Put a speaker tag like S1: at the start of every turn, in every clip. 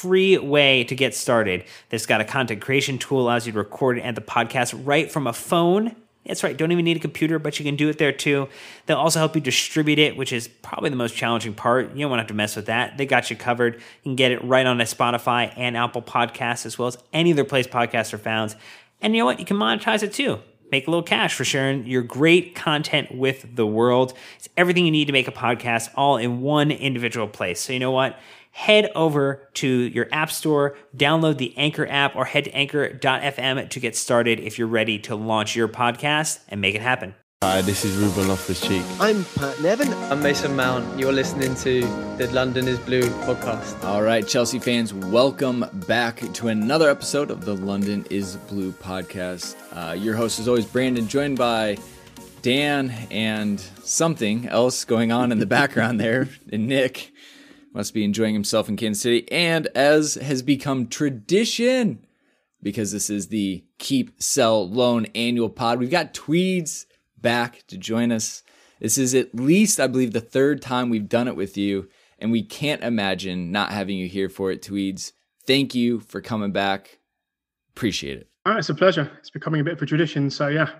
S1: free way to get started. This got a content creation tool, allows you to record and the podcast right from a phone. That's right, don't even need a computer, but you can do it there too. They'll also help you distribute it, which is probably the most challenging part. You don't want to have to mess with that. They got you covered. You can get it right on a Spotify and Apple Podcasts, as well as any other place podcasts are found. And you know what? You can monetize it too. Make a little cash for sharing your great content with the world. It's everything you need to make a podcast all in one individual place. So you know what? Head over to your app store, download the Anchor app, or head to anchor.fm to get started if you're ready to launch your podcast and make it happen.
S2: Hi, this is Ruben Loftus Cheek.
S3: I'm Pat Nevin.
S4: I'm Mason Mount. You're listening to the London is Blue podcast.
S5: All right, Chelsea fans, welcome back to another episode of the London is Blue podcast. Uh, your host is always Brandon, joined by Dan and something else going on in the background there, and Nick must be enjoying himself in Kansas City. And as has become tradition, because this is the Keep, Sell, Loan annual pod, we've got Tweeds back to join us. This is at least, I believe, the third time we've done it with you, and we can't imagine not having you here for it, Tweeds. Thank you for coming back. Appreciate it.
S6: Oh, it's a pleasure. It's becoming a bit of a tradition. So, yeah,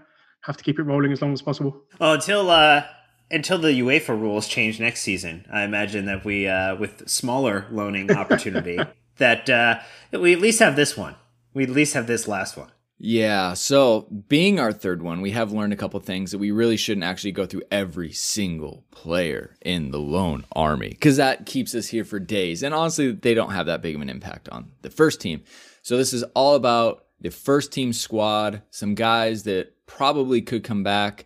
S6: have to keep it rolling as long as possible.
S1: Well, until uh, until the UEFA rules change next season, I imagine that we, uh, with smaller loaning opportunity, that uh, we at least have this one. We at least have this last one.
S5: Yeah, so being our third one, we have learned a couple things that we really shouldn't actually go through every single player in the loan army because that keeps us here for days. And honestly, they don't have that big of an impact on the first team. So this is all about the first team squad, some guys that probably could come back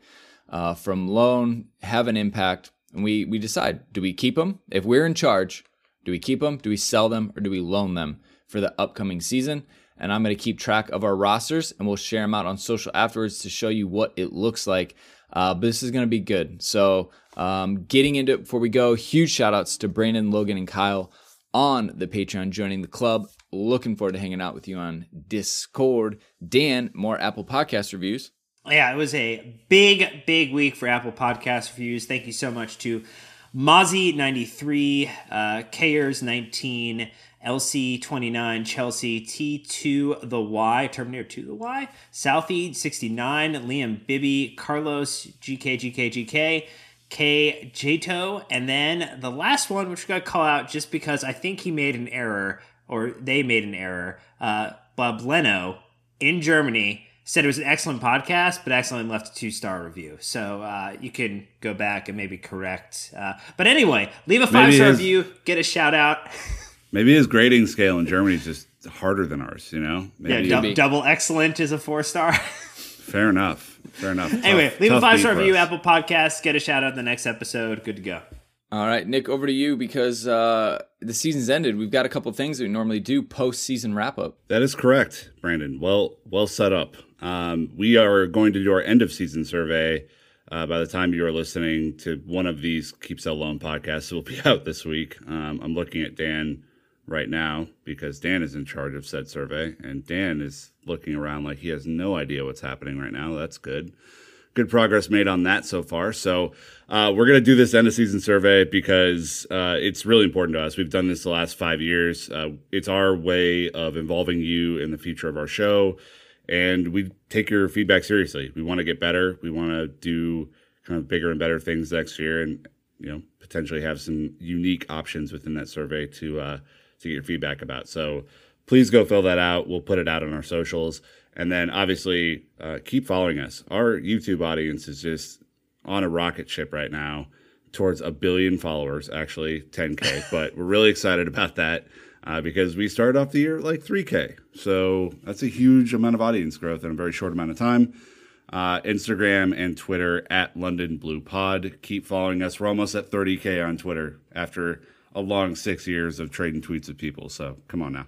S5: uh, from loan, have an impact, and we we decide: do we keep them? If we're in charge, do we keep them? Do we sell them, or do we loan them for the upcoming season? And I'm going to keep track of our rosters, and we'll share them out on social afterwards to show you what it looks like. Uh, but this is going to be good. So, um, getting into it before we go, huge shout outs to Brandon, Logan, and Kyle on the Patreon joining the club. Looking forward to hanging out with you on Discord. Dan, more Apple Podcast reviews.
S1: Yeah, it was a big, big week for Apple Podcast reviews. Thank you so much to Mozzie93, uh, Kayers19, LC29, Chelsea, T2 the Y, Terminator 2 the Y, Southie 69, Liam Bibby, Carlos, GK, GK, GK, K Jato, and then the last one, which we got to call out just because I think he made an error, or they made an error. Uh, Bob Leno in Germany said it was an excellent podcast, but accidentally left a two star review. So uh, you can go back and maybe correct. Uh, but anyway, leave a five star review, get a shout out.
S7: maybe his grading scale in Germany is just harder than ours. You know?
S1: Maybe. Yeah, du- double excellent is a four star.
S7: Fair enough. Fair enough.
S1: anyway,
S7: tough,
S1: leave
S7: tough
S1: a five star review, Apple Podcasts, get a shout out in the next episode. Good to go.
S5: All right, Nick, over to you because uh, the season's ended. We've got a couple things that we normally do post season wrap up.
S7: That is correct, Brandon. Well, well set up. Um, we are going to do our end of season survey. Uh, by the time you are listening to one of these Keep Sell Loan podcasts, it will be out this week. Um, I'm looking at Dan right now because Dan is in charge of said survey, and Dan is looking around like he has no idea what's happening right now. That's good. Good progress made on that so far. So uh, we're going to do this end of season survey because uh, it's really important to us. We've done this the last five years. Uh, it's our way of involving you in the future of our show, and we take your feedback seriously. We want to get better. We want to do kind of bigger and better things next year, and you know potentially have some unique options within that survey to uh, to get your feedback about. So please go fill that out. We'll put it out on our socials. And then obviously uh, keep following us. Our YouTube audience is just on a rocket ship right now towards a billion followers, actually 10K. but we're really excited about that uh, because we started off the year like 3K. So that's a huge amount of audience growth in a very short amount of time. Uh, Instagram and Twitter at London Blue Pod. Keep following us. We're almost at 30K on Twitter after a long six years of trading tweets with people. So come on now.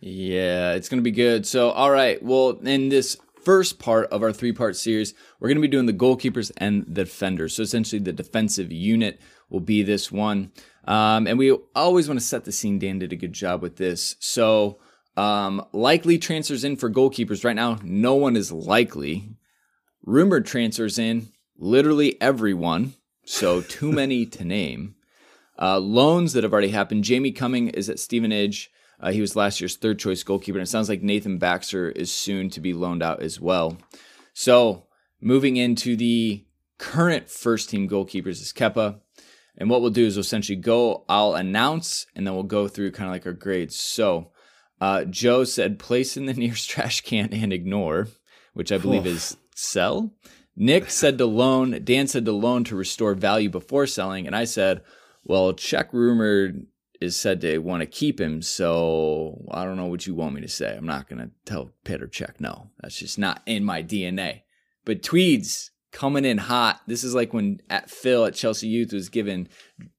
S5: Yeah, it's going to be good. So, all right. Well, in this first part of our three part series, we're going to be doing the goalkeepers and the defenders. So, essentially, the defensive unit will be this one. Um, and we always want to set the scene. Dan did a good job with this. So, um, likely transfers in for goalkeepers. Right now, no one is likely. Rumored transfers in, literally everyone. So, too many to name. Uh, loans that have already happened. Jamie Cumming is at Stevenage. Uh, he was last year's third choice goalkeeper, and it sounds like Nathan Baxter is soon to be loaned out as well. So, moving into the current first team goalkeepers is Kepa. And what we'll do is we'll essentially go, I'll announce, and then we'll go through kind of like our grades. So, uh, Joe said place in the nearest trash can and ignore, which I believe is sell. Nick said to loan. Dan said to loan to restore value before selling. And I said, well, Cech rumored is said to want to keep him. So I don't know what you want me to say. I'm not going to tell Petr Cech no. That's just not in my DNA. But Tweeds coming in hot. This is like when at Phil at Chelsea Youth was giving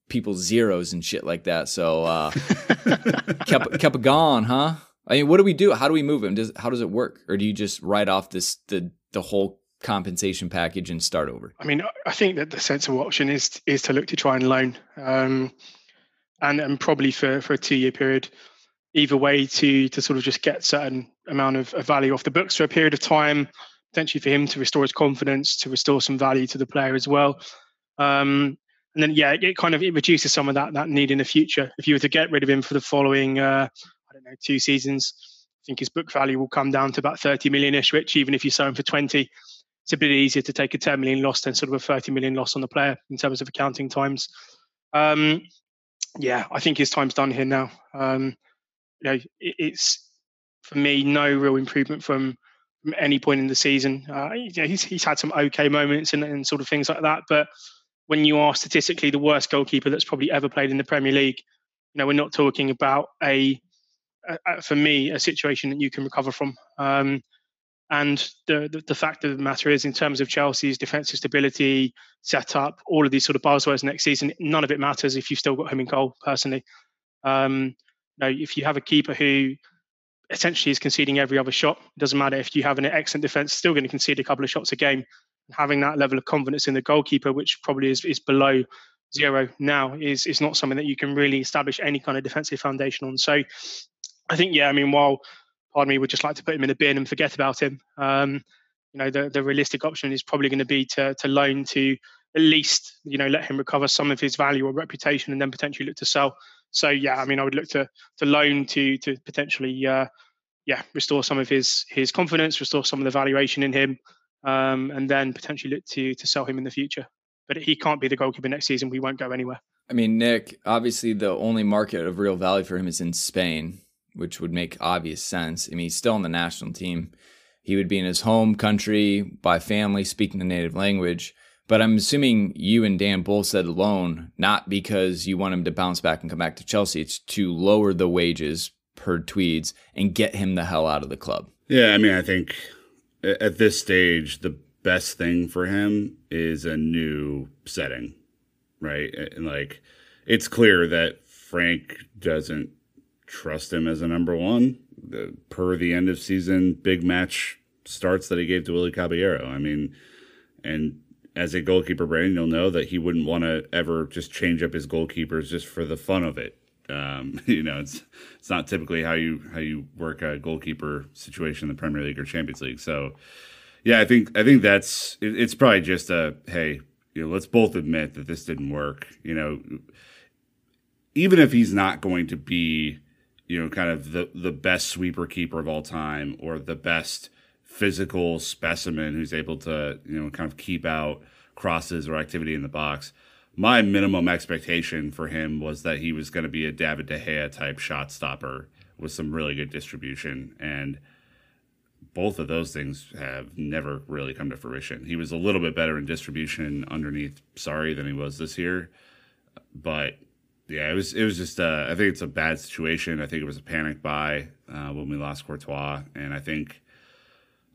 S5: people zeros and shit like that. So uh, kept kept gone, huh? I mean, what do we do? How do we move him? Does how does it work? Or do you just write off this the the whole compensation package and start over?
S6: I mean, I think that the sensible option is is to look to try and loan. Um, and and probably for for a two year period either way to to sort of just get certain amount of, of, value off the books for a period of time potentially for him to restore his confidence to restore some value to the player as well um, and then yeah it, kind of it reduces some of that that need in the future if you were to get rid of him for the following uh, i don't know two seasons i think his book value will come down to about 30 million-ish which even if you sell him for 20 it's a bit easier to take a 10 million loss than sort of a 30 million loss on the player in terms of accounting times um, yeah, I think his time's done here now. Um, you know, it, it's for me no real improvement from, from any point in the season. Uh, yeah, he's he's had some okay moments and, and sort of things like that, but when you are statistically the worst goalkeeper that's probably ever played in the Premier League, you know, we're not talking about a, a for me a situation that you can recover from. Um, and the, the, the fact of the matter is, in terms of Chelsea's defensive stability, setup, all of these sort of buzzwords next season, none of it matters if you've still got him in goal. Personally, um, you know, if you have a keeper who essentially is conceding every other shot, it doesn't matter if you have an excellent defense, still going to concede a couple of shots a game. Having that level of confidence in the goalkeeper, which probably is, is below zero now, is is not something that you can really establish any kind of defensive foundation on. So, I think yeah, I mean, while pardon me, would just like to put him in a bin and forget about him. Um, you know, the, the realistic option is probably going to be to to loan to at least you know let him recover some of his value or reputation, and then potentially look to sell. So yeah, I mean, I would look to to loan to to potentially uh, yeah restore some of his his confidence, restore some of the valuation in him, um, and then potentially look to to sell him in the future. But he can't be the goalkeeper next season. We won't go anywhere.
S5: I mean, Nick, obviously the only market of real value for him is in Spain which would make obvious sense. I mean, he's still on the national team. He would be in his home country by family, speaking the native language. But I'm assuming you and Dan both said loan, not because you want him to bounce back and come back to Chelsea. It's to lower the wages per Tweeds and get him the hell out of the club.
S7: Yeah, I mean, I think at this stage, the best thing for him is a new setting, right? And like, it's clear that Frank doesn't trust him as a number one the, per the end of season big match starts that he gave to Willy Caballero. I mean, and as a goalkeeper, Brandon, you'll know that he wouldn't want to ever just change up his goalkeepers just for the fun of it. Um, you know, it's it's not typically how you how you work a goalkeeper situation in the Premier League or Champions League. So, yeah, I think I think that's it, it's probably just a hey, you know, let's both admit that this didn't work. You know, even if he's not going to be, you know, kind of the the best sweeper keeper of all time or the best physical specimen who's able to, you know, kind of keep out crosses or activity in the box. My minimum expectation for him was that he was going to be a David De Gea type shot stopper with some really good distribution. And both of those things have never really come to fruition. He was a little bit better in distribution underneath sorry than he was this year. But yeah, it was it was just uh, I think it's a bad situation. I think it was a panic buy uh, when we lost Courtois, and I think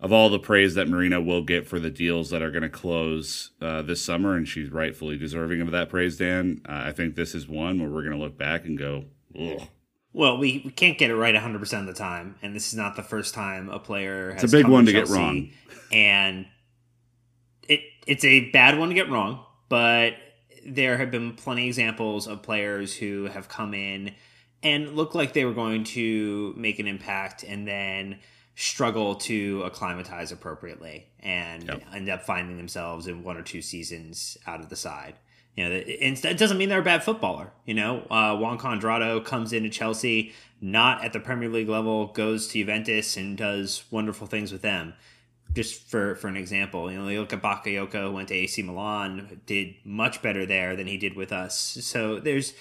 S7: of all the praise that Marina will get for the deals that are going to close uh, this summer, and she's rightfully deserving of that praise, Dan. Uh, I think this is one where we're going to look back and go, Ugh.
S1: Well, we, we can't get it right 100% of the time, and this is not the first time a player has
S7: It's a big one to
S1: Chelsea,
S7: get wrong.
S1: And it it's a bad one to get wrong, but there have been plenty of examples of players who have come in and looked like they were going to make an impact and then struggle to acclimatize appropriately and
S7: Yep.
S1: end up finding themselves in one or two seasons out of the side. You know, it, it doesn't mean they're a bad footballer. You know, uh, Juan Cuadrado comes into Chelsea, not at the Premier League level, goes to Juventus and does wonderful things with them. Just for, for an example, you know, you look at Bakayoko, went to AC Milan, did much better there than he did with us. So there's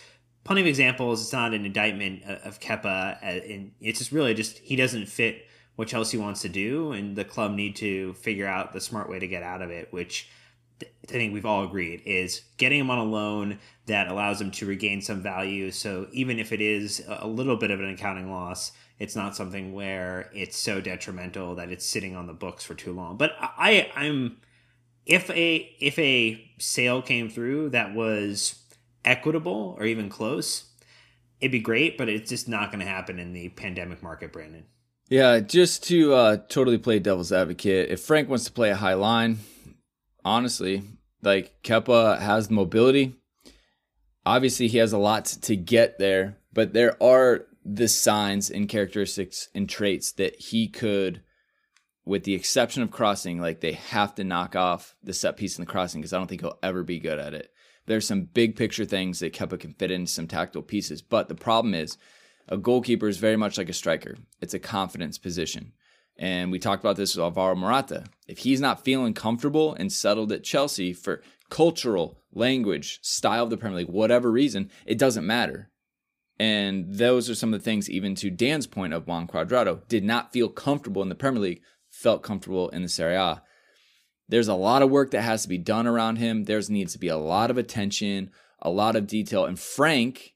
S1: plenty of examples. It's not an indictment of Kepa, uh, and It's just really just he doesn't fit what Chelsea wants to do, and the club need to figure out the smart way to get out of it, which I think we've all agreed is getting him on a loan that allows him to regain some value. So even if it is a little bit of an accounting loss, it's not something where it's so detrimental that it's sitting on the books for too long. But I, I'm if a if a sale came through that was equitable or even close, it'd be great. But it's just not going to happen in the pandemic market, Brandon.
S5: Yeah, just to uh, totally play devil's advocate, if Frank wants to play a high line, honestly, like Kepa has the mobility. Obviously, he has a lot to get there, but there are the signs and characteristics and traits that he could, with the exception of crossing, like they have to knock off the set piece in the crossing because I don't think he'll ever be good at it. There's some big picture things that Kepa can fit into some tactical pieces, but the problem is a goalkeeper is very much like a striker. It's a confidence position. And we talked about this with Alvaro Morata. If he's not feeling comfortable and settled at Chelsea for cultural, language, style of the Premier League, whatever reason, it doesn't matter. And those are some of the things, even to Dan's point of Juan Cuadrado, did not feel comfortable in the Premier League, felt comfortable in the Serie A. There's a lot of work that has to be done around him. There's needs to be a lot of attention, a lot of detail. And Frank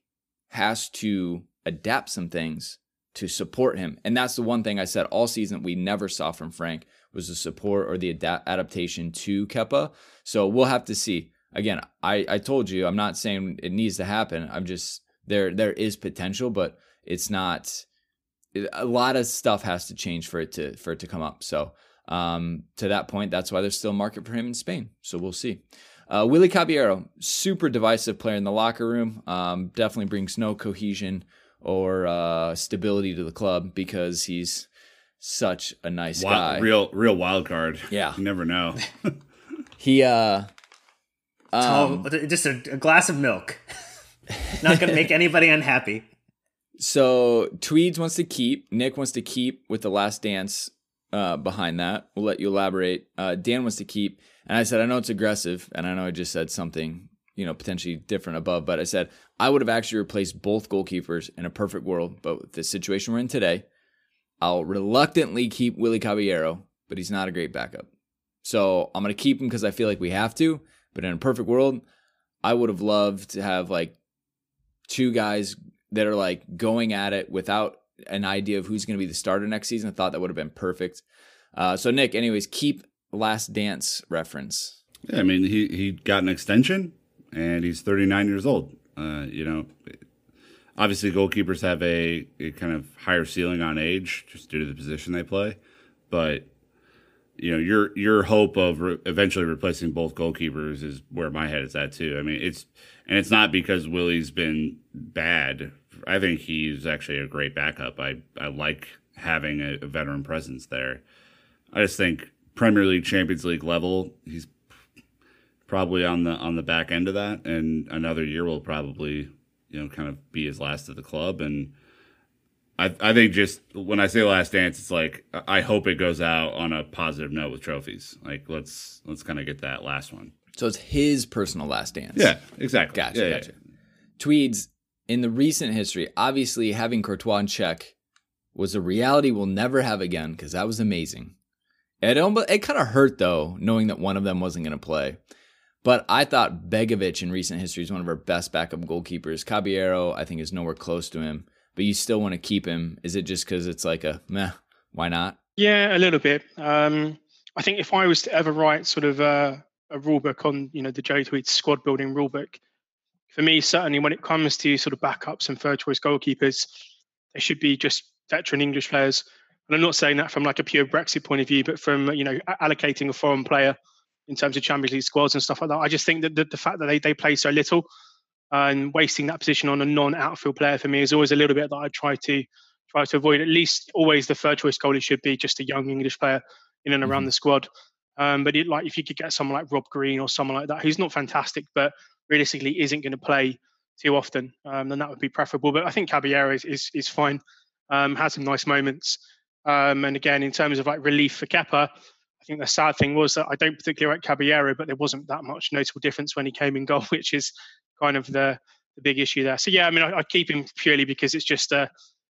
S5: has to adapt some things to support him. And that's the one thing I said all season we never saw from Frank was the support or the ada- adaptation to Kepa. So we'll have to see. Again, I, I told you I'm not saying it needs to happen. I'm just there there is potential, but it's not a lot of stuff has to change for it to for it to come up. So um, to that point, that's why there's still a market for him in Spain. So we'll see. Uh, Willie Caballero, super divisive player in the locker room. Um, definitely brings no cohesion or uh, stability to the club because he's such a nice guy.
S7: Real real wild card.
S5: Yeah.
S7: you never know.
S5: He uh, um,
S1: oh, just a, a glass of milk. Not going to make anybody unhappy.
S5: So Tweeds wants to keep. Nick wants to keep with the last dance uh, behind that. We'll let you elaborate. Uh, Dan wants to keep, and I said I know it's aggressive, and I know I just said something you know potentially different above, but I said I would have actually replaced both goalkeepers in a perfect world. But with the situation we're in today, I'll reluctantly keep Willie Caballero, but he's not a great backup. So I'm gonna keep him because I feel like we have to. But in a perfect world, I would have loved to have like two guys that are like going at it without an idea of who's going to be the starter next season. I thought that would have been perfect. Uh, so Nick, anyways, keep Last Dance reference.
S7: Yeah, I mean, he he got an extension, and he's 39 years old. Uh, you know, obviously goalkeepers have a, a kind of higher ceiling on age just due to the position they play, but you know your your hope of re- eventually replacing both goalkeepers is where my head is at too. I mean, it's and it's not because Willie's been bad I think he's actually a great backup. I I like having a, veteran presence there. I just think Premier League, Champions League level, he's probably on the on the back end of that, and another year will probably you know kind of be his last at the club. And I I think just when I say last dance, it's like I hope it goes out on a positive note with trophies. Like let's let's kind of get that last one.
S5: So it's his personal last dance.
S7: Yeah, exactly.
S5: Gotcha.
S7: Yeah,
S5: gotcha.
S7: yeah.
S5: Tweeds, in the recent history, obviously having Courtois in check was a reality we'll never have again because that was amazing. It almost, it kind of hurt though, knowing that one of them wasn't going to play. But I thought Begovic in recent history is one of our best backup goalkeepers. Caballero, I think, is nowhere close to him. But you still want to keep him. Is it just because it's like a meh? Why not?
S6: Yeah, a little bit. Um, I think if I was to ever write sort of a, a rule book on, you know, the Joe Tweed squad building rule book, for me, certainly when it comes to sort of backups and third choice goalkeepers, they should be just veteran English players. And I'm not saying that from like a pure Brexit point of view, but from, you know, allocating a foreign player in terms of Champions League squads and stuff like that. I just think that the, the fact that they, they play so little and wasting that position on a non-outfield player for me is always a little bit that I try to try to avoid. At least always the third choice goalie should be just a young English player in and around mm-hmm. the squad. Um, but it, like if you could get someone like Rob Green or someone like that, who's not fantastic, but realistically isn't going to play too often, um, then that would be preferable. But I think Caballero is is, is fine. Um, had some nice moments. Um, and again, in terms of like relief for Kepa, I think the sad thing was that I don't particularly like Caballero, but there wasn't that much notable difference when he came in goal, which is kind of the the big issue there. So yeah, I mean, I, I keep him purely because it's just a,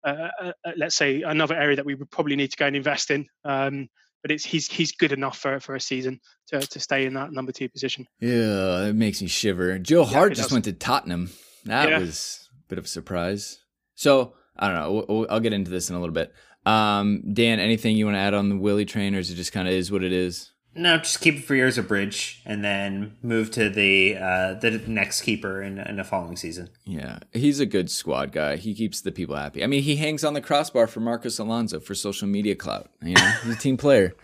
S6: a, a, let's say another area that we would probably need to go and invest in. Um, but it's he's he's good enough for for a season to to stay in that number two position.
S5: Yeah, it makes me shiver. Joe Hart just does. went to Tottenham. That yeah. was a bit of a surprise. So I don't know. We'll, I'll get into this in a little bit. Um, Dan, anything you want to add on the Willie train, or is it just kind of is what it is?
S1: No, just keep it for years a bridge, and then move to the uh, the next keeper in, in the following season.
S5: Yeah, he's a good squad guy. He keeps the people happy. I mean, he hangs on the crossbar for Marcus Alonso for social media clout. You know, he's a team player.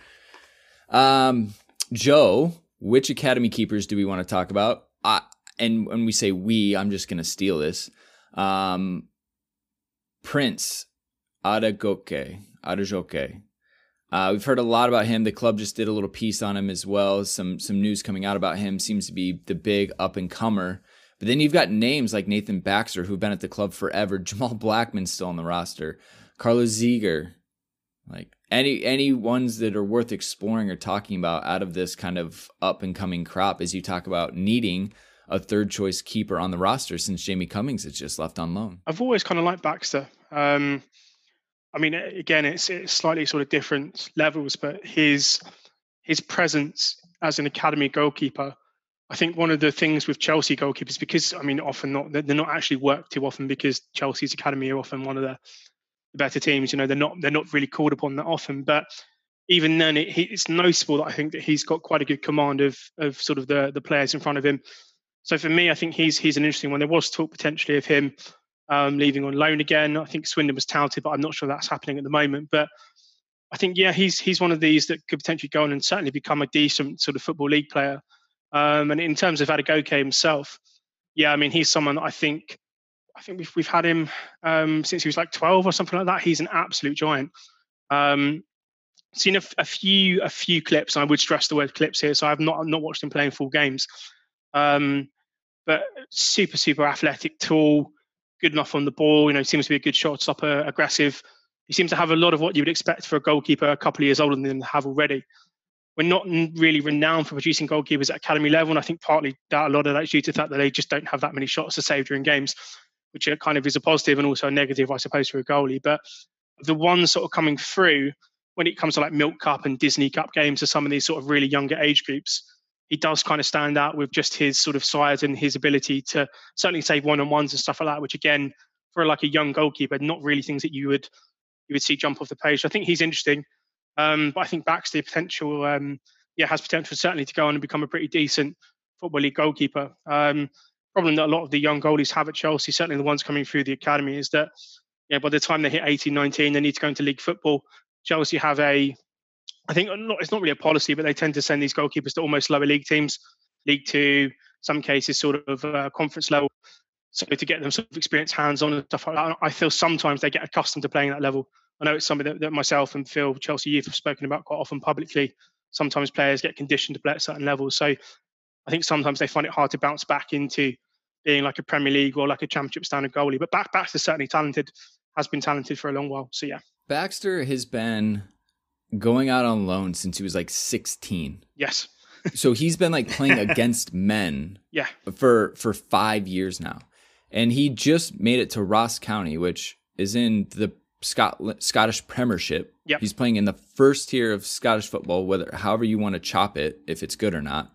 S5: Um, Joe, which academy keepers do we want to talk about? I, and when we say we, I'm just going to steal this. Um, Prince Adegoke, Adejoke. Uh, we've heard a lot about him. The club just did a little piece on him as well. Some some news coming out about him seems to be the big up and comer. But then you've got names like Nathan Baxter, who've been at the club forever. Jamal Blackman's still on the roster. Carlos Ziger, like any any ones that are worth exploring or talking about out of this kind of up and coming crop as you talk about needing a third choice keeper on the roster since Jamie Cummings has just left on loan.
S6: I've always kind of liked Baxter. Um, I mean, again, it's, it's slightly sort of different levels, but his his presence as an academy goalkeeper, I think one of the things with Chelsea goalkeepers, because I mean, often not they're not actually worked too often because Chelsea's academy are often one of the, better teams. You know, they're not they're not really called upon that often, but even then, it, it's noticeable that I think that he's got quite a good command of of sort of the the players in front of him. So for me, I think he's he's an interesting one. There was talk potentially of him um, leaving on loan again. I think Swindon was touted, but I'm not sure that's happening at the moment. But I think yeah, he's he's one of these that could potentially go on and certainly become a decent sort of football league player. Um, and in terms of Adegoke himself, yeah, I mean he's someone I think I think we've we've had him um, since he was like 12 or something like that. He's an absolute giant. Um, seen a, a, few a few clips, and I would stress the word clips here. So I've not not watched him playing full games, um, but super super athletic, tall, good enough on the ball. You know, seems to be a good shot stopper, aggressive. He seems to have a lot of what you would expect for a goalkeeper a couple of years older than him have already. We're not really renowned for producing goalkeepers at academy level, and I think partly that a lot of that's due to the fact that they just don't have that many shots to save during games, which kind of is a positive and also a negative, I suppose, for a goalie. But the ones sort of coming through when it comes to like Milk Cup and Disney Cup games or some of these sort of really younger age groups, he does kind of stand out with just his sort of size and his ability to certainly save one on ones and stuff like that. Which again, for like a young goalkeeper, not really things that you would you would see jump off the page. I think he's interesting, um, but I think Baxter potential, um, yeah, has potential certainly to go on and become a pretty decent football league goalkeeper. Um, problem that a lot of the young goalies have at Chelsea, certainly the ones coming through the academy, is that yeah, by the time they hit 18, 19, they need to go into league football. Chelsea have a I think it's not really a policy, but they tend to send these goalkeepers to almost lower league teams, League Two, some cases sort of uh, conference level. So to get them sort of experience hands on and stuff like that, I feel sometimes they get accustomed to playing that level. I know it's something that, that myself and Phil, Chelsea Youth, have spoken about quite often publicly. Sometimes players get conditioned to play at certain levels. So I think sometimes they find it hard to bounce back into being like a Premier League or like a Championship standard goalie. But back Baxter's certainly talented, has been talented for a long while. So yeah.
S5: Baxter has been going out on loan since he was like 16.
S6: Yes.
S5: so he's been like playing against men
S6: yeah.
S5: for for 5 years now. And he just made it to Ross County, which is in the Scotland, Scottish Premiership.
S6: Yep.
S5: He's playing in the first tier of Scottish football, whether however you want to chop it, if it's good or not.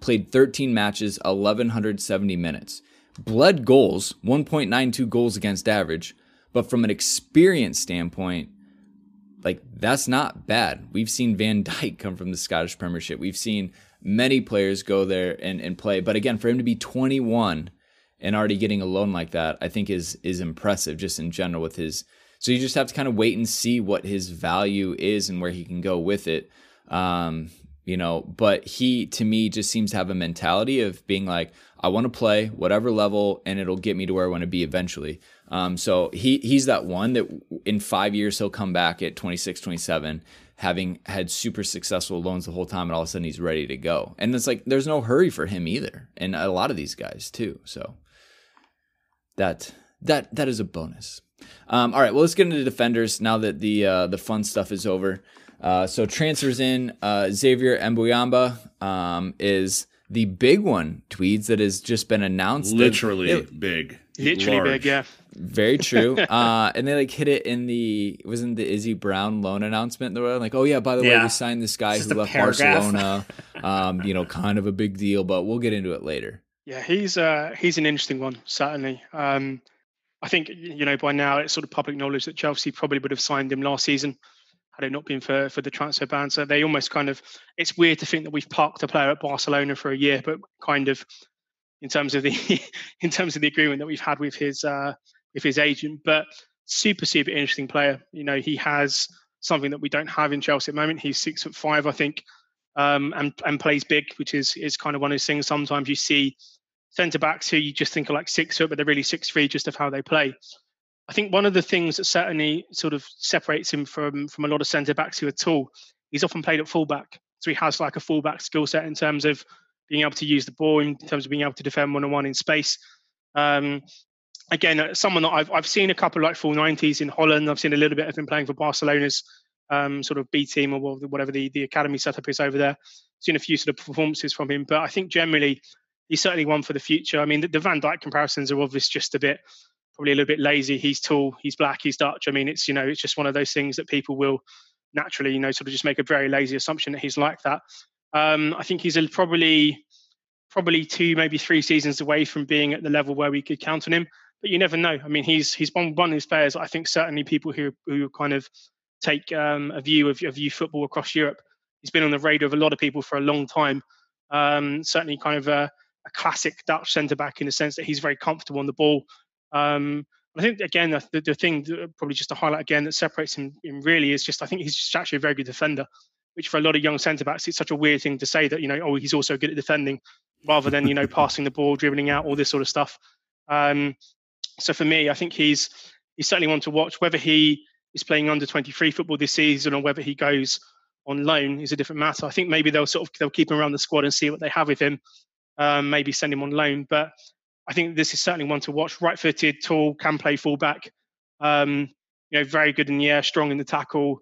S5: Played 13 matches, 1170 minutes. Bled goals, 1.92 goals against average, but from an experience standpoint, like that's not bad. We've seen Van Dijk come from the Scottish Premiership. We've seen many players go there and, and play. But again, for him to be 21 and already getting a loan like that, I think is is impressive just in general with his so you just have to kind of wait and see what his value is and where he can go with it. Um, you know, but he to me just seems to have a mentality of being like, I want to play whatever level and it'll get me to where I want to be eventually. Um, so he he's that one that in five years he'll come back at 26, 27, having had super successful loans the whole time, and all of a sudden he's ready to go. And it's like there's no hurry for him either, and a lot of these guys too. So that that that is a bonus. Um, all right, well let's get into defenders now that the uh, the fun stuff is over. Uh, so transfers in uh, Xavier Mbuyamba um, is the big one. Tweeds that has just been announced.
S7: Literally
S5: it,
S7: big.
S6: Literally
S7: large.
S6: big, yeah.
S5: Very true. uh, and they like hit it in the it wasn't the Izzy Brown loan announcement. They were like, oh yeah, by the way, we signed this guy who left
S1: paragraph.
S5: Barcelona. um, you know, kind of a big deal, but we'll get into it later.
S6: Yeah, he's uh, he's an interesting one, certainly. Um, I think you know by now it's sort of public knowledge that Chelsea probably would have signed him last season had it not been for for the transfer ban. So they almost kind of it's weird to think that we've parked a player at Barcelona for a year, but kind of in terms of the in terms of the agreement that we've had with his uh, with his agent. But super super interesting player. You know he has something that we don't have in Chelsea at the moment. He's six foot five, I think, um, and and plays big, which is is kind of one of those things. Sometimes you see centre backs who you just think are like six foot, but they're really six three just of how they play. I think one of the things that certainly sort of separates him from from a lot of centre backs who are tall, he's often played at fullback, so he has like a fullback skill set in terms of being able to use the ball, in terms of being able to defend one on one in space. Um, again, uh, someone that I've I've seen a couple like full nineties in Holland. I've seen a little bit of him playing for Barcelona's um, sort of B team or whatever the the academy setup is over there. Seen a few sort of performances from him, but I think generally he's certainly one for the future. I mean, the, the Van Dijk comparisons are obvious, just a bit probably a little bit lazy. He's tall, he's black, he's Dutch. I mean, it's you know, it's just one of those things that people will naturally, you know, sort of just make a very lazy assumption that he's like that. Um, I think he's probably probably two, maybe three seasons away from being at the level where we could count on him. But you never know. I mean, he's he's one one of these players. I think certainly people who who kind of take um, a view of, of youth football across Europe. He's been on the radar of a lot of people for a long time. Um, certainly, kind of a, a classic Dutch centre back in the sense that he's very comfortable on the ball. Um, I think again the, the thing probably just to highlight again that separates him, him really is just I think he's just actually a very good defender, which for a lot of young centre backs it's such a weird thing to say that you know oh he's also good at defending rather than you know passing the ball, dribbling out, all this sort of stuff. Um, so for me, I think he's he's certainly one to watch. Whether he is playing under 23 football this season or whether he goes on loan is a different matter. I think maybe they'll sort of they'll keep him around the squad and see what they have with him. Um, maybe send him on loan, but I think this is certainly one to watch. Right-footed, tall, can play fullback. Um, you know, very good in the air, strong in the tackle.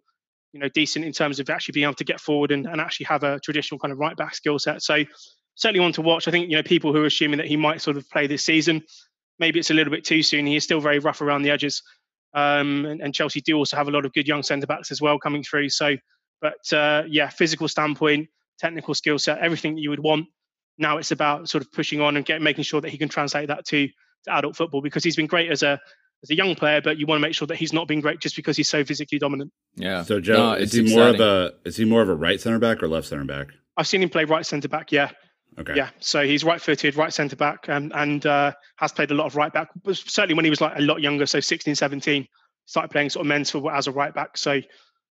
S6: You know, decent in terms of actually being able to get forward and, and actually have a traditional kind of right back skill set. So certainly one to watch. I think you know people who are assuming that he might sort of play this season. Maybe it's a little bit too soon. He is still very rough around the edges. Um, and, and, Chelsea do also have a lot of good young centre backs as well coming through. So, but uh, yeah, physical standpoint, technical skill set, everything you would want. Now it's about sort of pushing on and get, making sure that he can translate that to, to adult football because he's been great as a as a young player, but you want to make sure that he's not being great just because he's so physically dominant.
S5: Yeah.
S7: So Joe,
S5: No,
S7: is
S5: it's
S7: he more of a is he more of a right center back or left center back?
S6: I've seen him play right centre back. Yeah,
S7: Okay.
S6: yeah. So he's right-footed, right centre back, and and uh, has played a lot of right back. But certainly when he was like a lot younger, so 16, 17, started playing sort of men's football as a right back. So,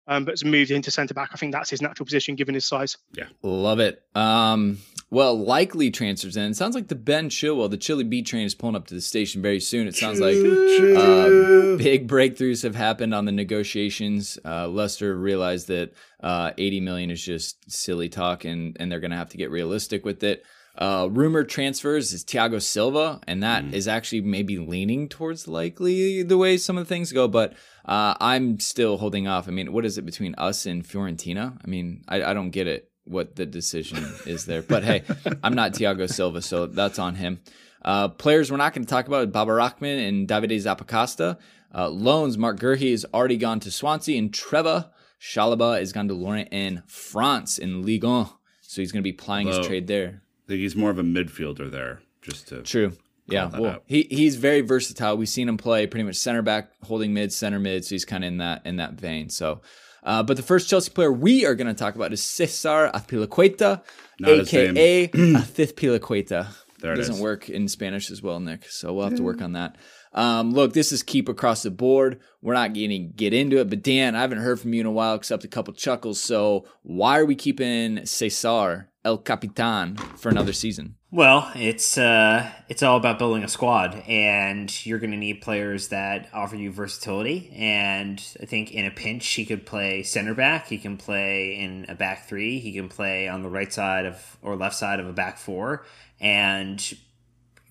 S6: um, but has moved into centre back. I think that's his natural position given his size.
S5: Yeah, love it. Um, well, likely transfers in. It sounds like the Ben Chilwell, the Chili B train is pulling up to the station very soon. It sounds like uh, big breakthroughs have happened on the negotiations. Uh, Leicester realized that uh, 80 million is just silly talk, and and they're going to have to get realistic with it. Uh, rumored transfers is Thiago Silva, and that mm. is actually maybe leaning towards likely the way some of the things go. But uh, I'm still holding off. I mean, what is it between us and Fiorentina? I mean, I, I don't get it what the decision is there. But hey, I'm not Thiago Silva, so that's on him. Uh, players we're not going to talk about Baba Rahman and Davide Zappacosta. Uh, loans, Marc Guehi has already gone to Swansea, and Trevor Chalobah is gone to Lorient in France in Ligue 1. So he's going to be plying his trade there.
S7: I think he's more of a midfielder there, just to
S5: true. Yeah, well, he he's very versatile. We've seen him play pretty much center back, holding mid, center mid. So he's kind of in that in that vein. So uh, but the first Chelsea player we are going to talk about is Cesar Azpilicueta, aka Azpilicueta. There it doesn't is. work in Spanish as well, Nick. So we'll have to work on that. Um, look, this is keep across the board. We're not getting get into it, but Dan, I haven't heard from you in a while except a couple chuckles. So why are we keeping Cesar El Capitan for another season?
S1: Well, it's uh, it's all about building a squad, and you're going to need players that offer you versatility. And I think in a pinch, he could play center back. He can play in a back three. He can play on the right side of or left side of a back four. And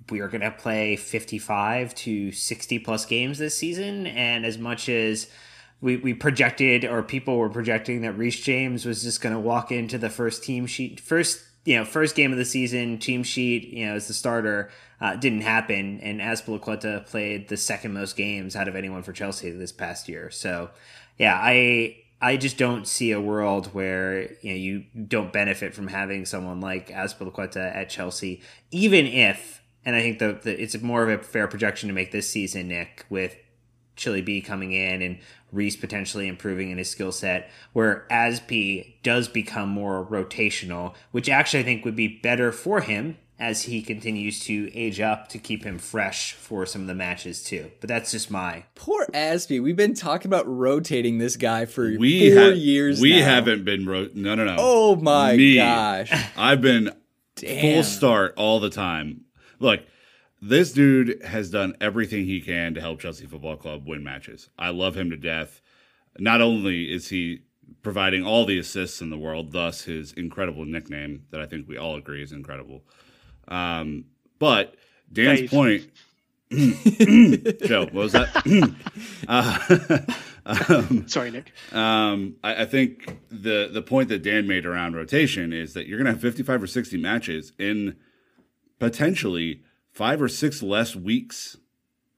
S1: we are going to play 55 to 60 plus games this season. And as much as we, we projected or people were projecting that Reece James was just going to walk into the first team sheet, first, you know, first game of the season, team sheet, you know, as the starter, uh, didn't happen. And Azpilicueta played the second most games out of anyone for Chelsea this past year. So, yeah, I, I just don't see a world where you know you don't benefit from having someone like Azpilicueta at Chelsea, even if, and I think the it's more of a fair projection to make this season, Nick, with Chili B coming in and Reece potentially improving in his skill set, where Asp does become more rotational, which actually I think would be better for him as he continues to age up to keep him fresh for some of the matches too. But that's just my
S5: poor Aspie. We've been talking about rotating this guy for we four ha- years.
S7: We
S5: now.
S7: haven't been ro- no no no.
S5: Oh my Me. gosh!
S7: I've been Damn. full start all the time. Look, this dude has done everything he can to help Chelsea Football Club win matches. I love him to death. Not only is he providing all the assists in the world, thus his incredible nickname that I think we all agree is incredible. Um, but Dan's point, Joe, what was that?
S6: uh, um, Sorry, Nick.
S7: Um, I, I, think the the point that Dan made around rotation is that you're going to have 55 or 60 matches in potentially five or six less weeks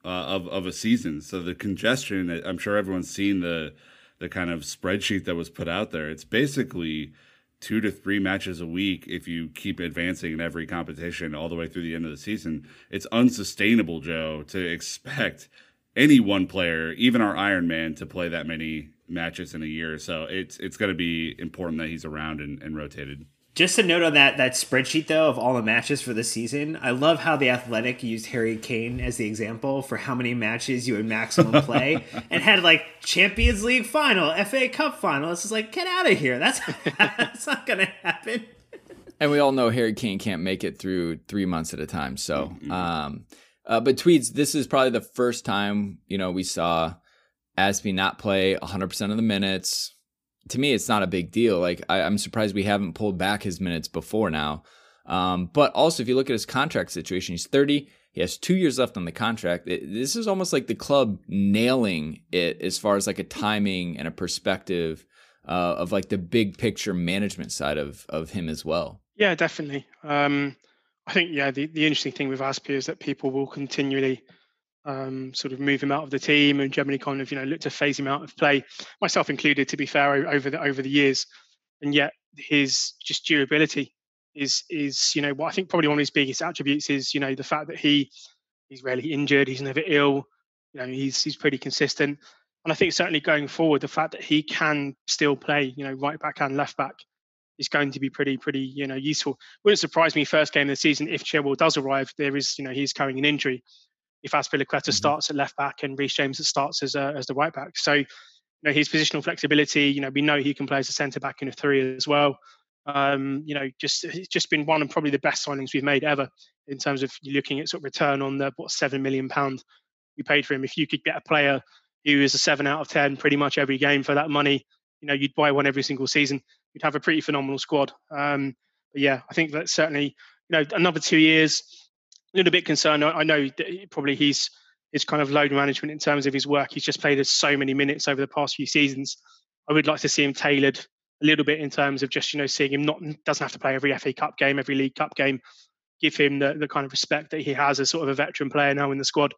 S7: uh, of of a season. So the congestion, I'm sure everyone's seen the the kind of spreadsheet that was put out there. It's basically two to three matches a week if you keep advancing in every competition all the way through the end of the season. It's unsustainable, Joe, to expect any one player, even our Iron Man, to play that many matches in a year. So it's it's going to be important that he's around and, and rotated.
S1: Just a note on that that spreadsheet though of all the matches for the season. I love how the Athletic used Harry Kane as the example for how many matches you would maximum play, and had like Champions League final, FA Cup final. It's just like get out of here. That's that's not gonna happen.
S5: And we all know Harry Kane can't make it through three months at a time. So, mm-hmm. um, uh, but tweeds. This is probably the first time you know we saw Aspi not play 100 percent of the minutes to me, it's not a big deal. Like I, am surprised we haven't pulled back his minutes before now. Um, but also, if you look at his contract situation, he's 30. He has two years left on the contract. It, this is almost like the club nailing it as far as like a timing and a perspective uh, of like the big picture management side of of him as well.
S6: Yeah, definitely. Um, I think yeah, the, the interesting thing with Aspi is that people will continually um, sort of move him out of the team and generally kind of you know looked to phase him out of play, myself included. To be fair, over the over the years, and yet his just durability is is you know what I think probably one of his biggest attributes is you know the fact that he he's rarely injured, he's never ill, you know he's he's pretty consistent, and I think certainly going forward the fact that he can still play you know right back and left back is going to be pretty pretty you know useful. Wouldn't surprise me first game of the season if Chilwell does arrive. There is you know he's carrying an injury if Azpilicueta mm-hmm. starts at left back and Reece James starts as a, as the right back. So, you know, his positional flexibility, you know, we know he can play as a centre back in a three as well. Um, you know, just it's just been one of probably the best signings we've made ever in terms of looking at sort of return on the what seven million pound we paid for him. If you could get a player who is a seven out of ten pretty much every game for that money, you know, you'd buy one every single season. You'd have a pretty phenomenal squad. Um, but yeah, I think that certainly, you know, another two years, a little bit concerned. I, know that probably he's his kind of load management in terms of his work. He's just played so many minutes over the past few seasons. I would like to see him tailored a little bit in terms of just you know seeing him not doesn't have to play every FA Cup game, every League Cup game. Give him the, the kind of respect that he has as sort of a veteran player now in the squad,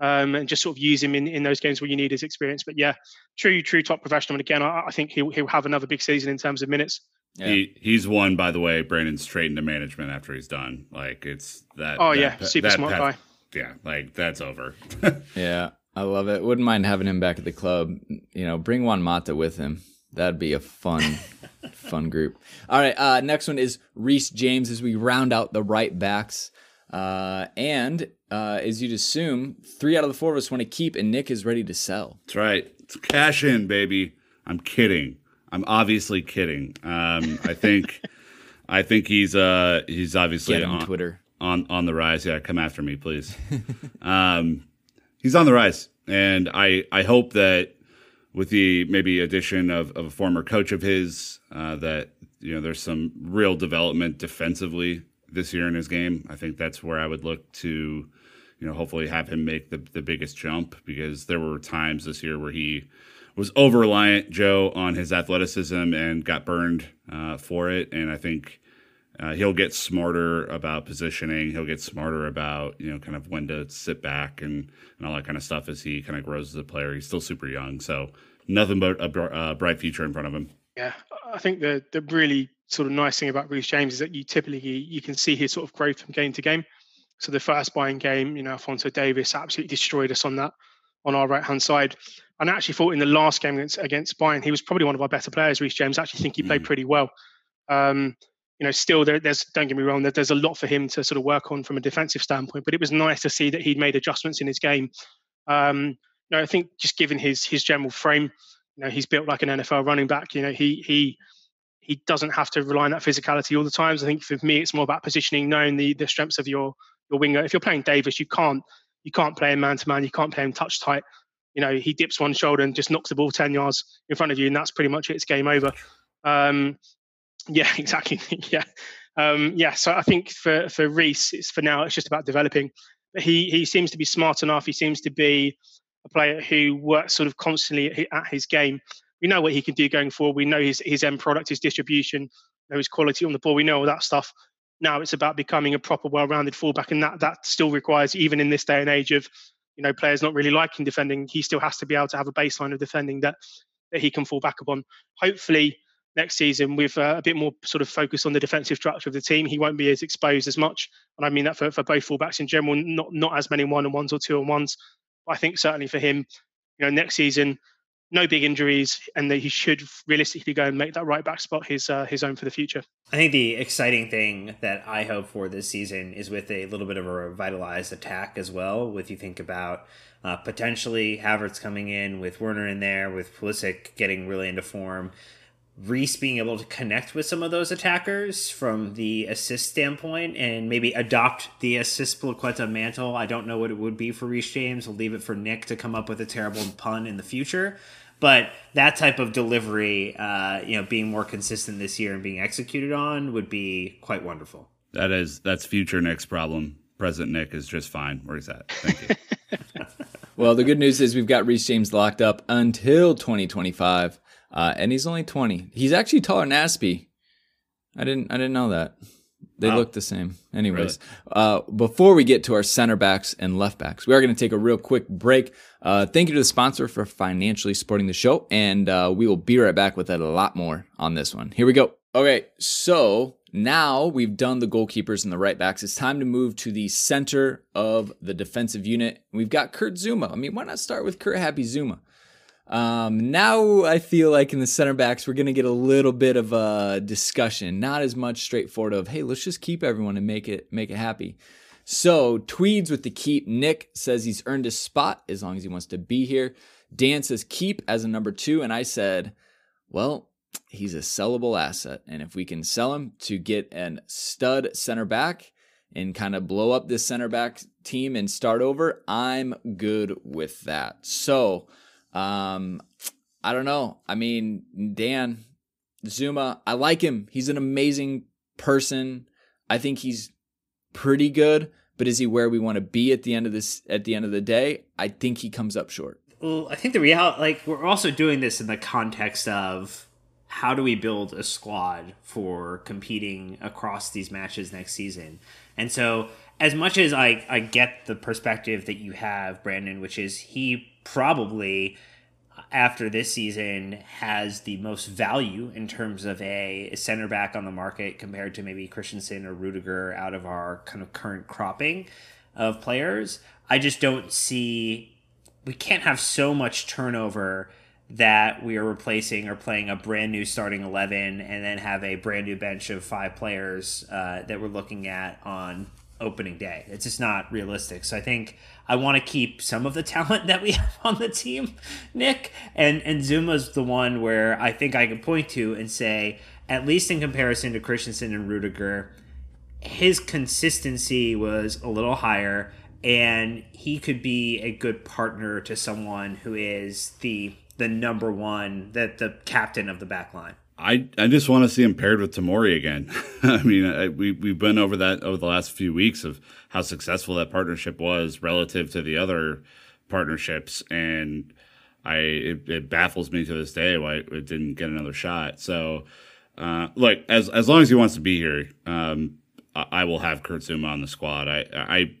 S6: um, and just sort of use him in, in those games where you need his experience. But yeah, true true top professional. And again, I, I think he'll he'll have another big season in terms of minutes.
S7: Yeah. He he's won, by the way, Brandon straight into management after he's done. Like it's that.
S6: Oh
S7: that,
S6: yeah, super
S7: that
S6: smart guy.
S7: Yeah, like that's over.
S5: yeah, I love it. Wouldn't mind having him back at the club. You know, bring Juan Mata with him. That'd be a fun, fun group. All right, uh, next one is Reece James as we round out the right backs. Uh, and uh, as you'd assume, three out of the four of us want to keep, and Nick is ready to sell.
S7: That's right. It's cash in, baby. I'm kidding. I'm obviously kidding. Um, I think, I think he's uh he's obviously
S5: on,
S7: on
S5: Twitter
S7: on on the rise. Yeah, come after me, please. um, he's on the rise, and I I hope that with the maybe addition of, of a former coach of his, uh, that you know there's some real development defensively this year in his game. I think that's where I would look to, you know, hopefully have him make the the biggest jump because there were times this year where he was over reliant, Joe, on his athleticism and got burned uh, for it. And I think uh, he'll get smarter about positioning. He'll get smarter about you know kind of when to sit back and and all that kind of stuff as he kind of grows as a player. He's still super young, so nothing but a uh, bright future in front of him.
S6: Yeah, I think the the really sort of nice thing about Reece James is that you typically you can see his sort of growth from game to game. So the first Bayern game, you know, Alphonso Davies absolutely destroyed us on that on our right hand side. And I actually thought in the last game against, against Bayern, he was probably one of our better players. Reece James, I actually think he played mm. pretty well. Um, you know, still there, there's don't get me wrong, there, there's a lot for him to sort of work on from a defensive standpoint. But it was nice to see that he'd made adjustments in his game. Um, you know, I think just given his his general frame, you know, he's built like an NFL running back. You know, he he he doesn't have to rely on that physicality all the times. I think for me, it's more about positioning, knowing the the strengths of your your winger. If you're playing Davies, you can't you can't play him man to man. You can't play him touch tight. You know, he dips one shoulder and just knocks the ball ten yards in front of you, and that's pretty much it. It's game over. Um, yeah, exactly. yeah, um, yeah. So I think for for Reece, it's for now. It's just about developing. But he he seems to be smart enough. He seems to be a player who works sort of constantly at his game. We know what he can do going forward. We know his his end product, his distribution, know his quality on the ball. We know all that stuff. Now it's about becoming a proper, well-rounded fullback, and that that still requires, even in this day and age of you know players not really liking defending, he still has to be able to have a baseline of defending that that he can fall back upon. Hopefully, next season with uh, a bit more sort of focus on the defensive structure of the team. He won't be as exposed as much, and I mean that for, for both fullbacks in general. Not not as many one on ones or two on ones. I think certainly for him, you know, next season, no big injuries, and that he should realistically go and make that right back spot his uh, his own for the future.
S1: I think the exciting thing that I hope for this season is with a little bit of a revitalized attack as well. With you think about uh, potentially Havertz coming in with Werner in there, with Pulisic getting really into form. Reece being able to connect with some of those attackers from the assist standpoint and maybe adopt the assist Plaqueta mantle. I don't know what it would be for Reece James. We'll leave it for Nick to come up with a terrible pun in the future. But that type of delivery, uh, you know, being more consistent this year and being executed on would be quite wonderful.
S7: That is that's future Nick's problem. Present Nick is just fine where he's at. Thank you.
S5: well, the good news is we've got Reece James locked up until 2025. Uh, and he's only 20. He's actually taller than Azpi. I didn't I didn't know that. They wow. look the same. Anyways, really? uh, before we get to our center backs and left backs, we are going to take a real quick break. Uh, thank you to the sponsor for financially supporting the show, and uh, we will be right back with a lot more on this one. Here we go. Okay, so now we've done the goalkeepers and the right backs. It's time to move to the center of the defensive unit. We've got Kurt Zouma. I mean, why not start with Kurt Happy Zouma? Um, now I feel like in the center backs, we're going to get a little bit of a discussion, not as much straightforward of, hey, let's just keep everyone and make it, make it happy. So Tweeds with the keep. Nick says he's earned his spot as long as he wants to be here. Dan says keep as a number two. And I said, well, he's a sellable asset. And if we can sell him to get an stud center back and kind of blow up this center back team and start over, I'm good with that. So, um, I don't know. I mean, Dan Zouma, I like him. He's an amazing person. I think he's pretty good, but is he where we want to be at the end of this at the end of the day? I think he comes up short.
S1: Well, I think the reality like we're also doing this in the context of how do we build a squad for competing across these matches next season? And so as much as I, I get the perspective that you have, Brandon, which is he probably after this season has the most value in terms of a center back on the market compared to maybe Christensen or Rudiger out of our kind of current cropping of players. I just don't see we can't have so much turnover that we are replacing or playing a brand new starting 11 and then have a brand new bench of five players uh, that we're looking at on opening day. It's just not realistic. So I think I want to keep some of the talent that we have on the team, Nick. And and Zouma's the one where I think I can point to and say, at least in comparison to Christensen and Rudiger, his consistency was a little higher and he could be a good partner to someone who is the the number one, that the captain of the back line.
S7: I, I just want to see him paired with Tomori again. I mean, I, we we've been over that over the last few weeks of how successful that partnership was relative to the other partnerships, and I it, it baffles me to this day why it didn't get another shot. So, uh, look, as as long as he wants to be here, um, I, I will have Kurt Zouma on the squad. I I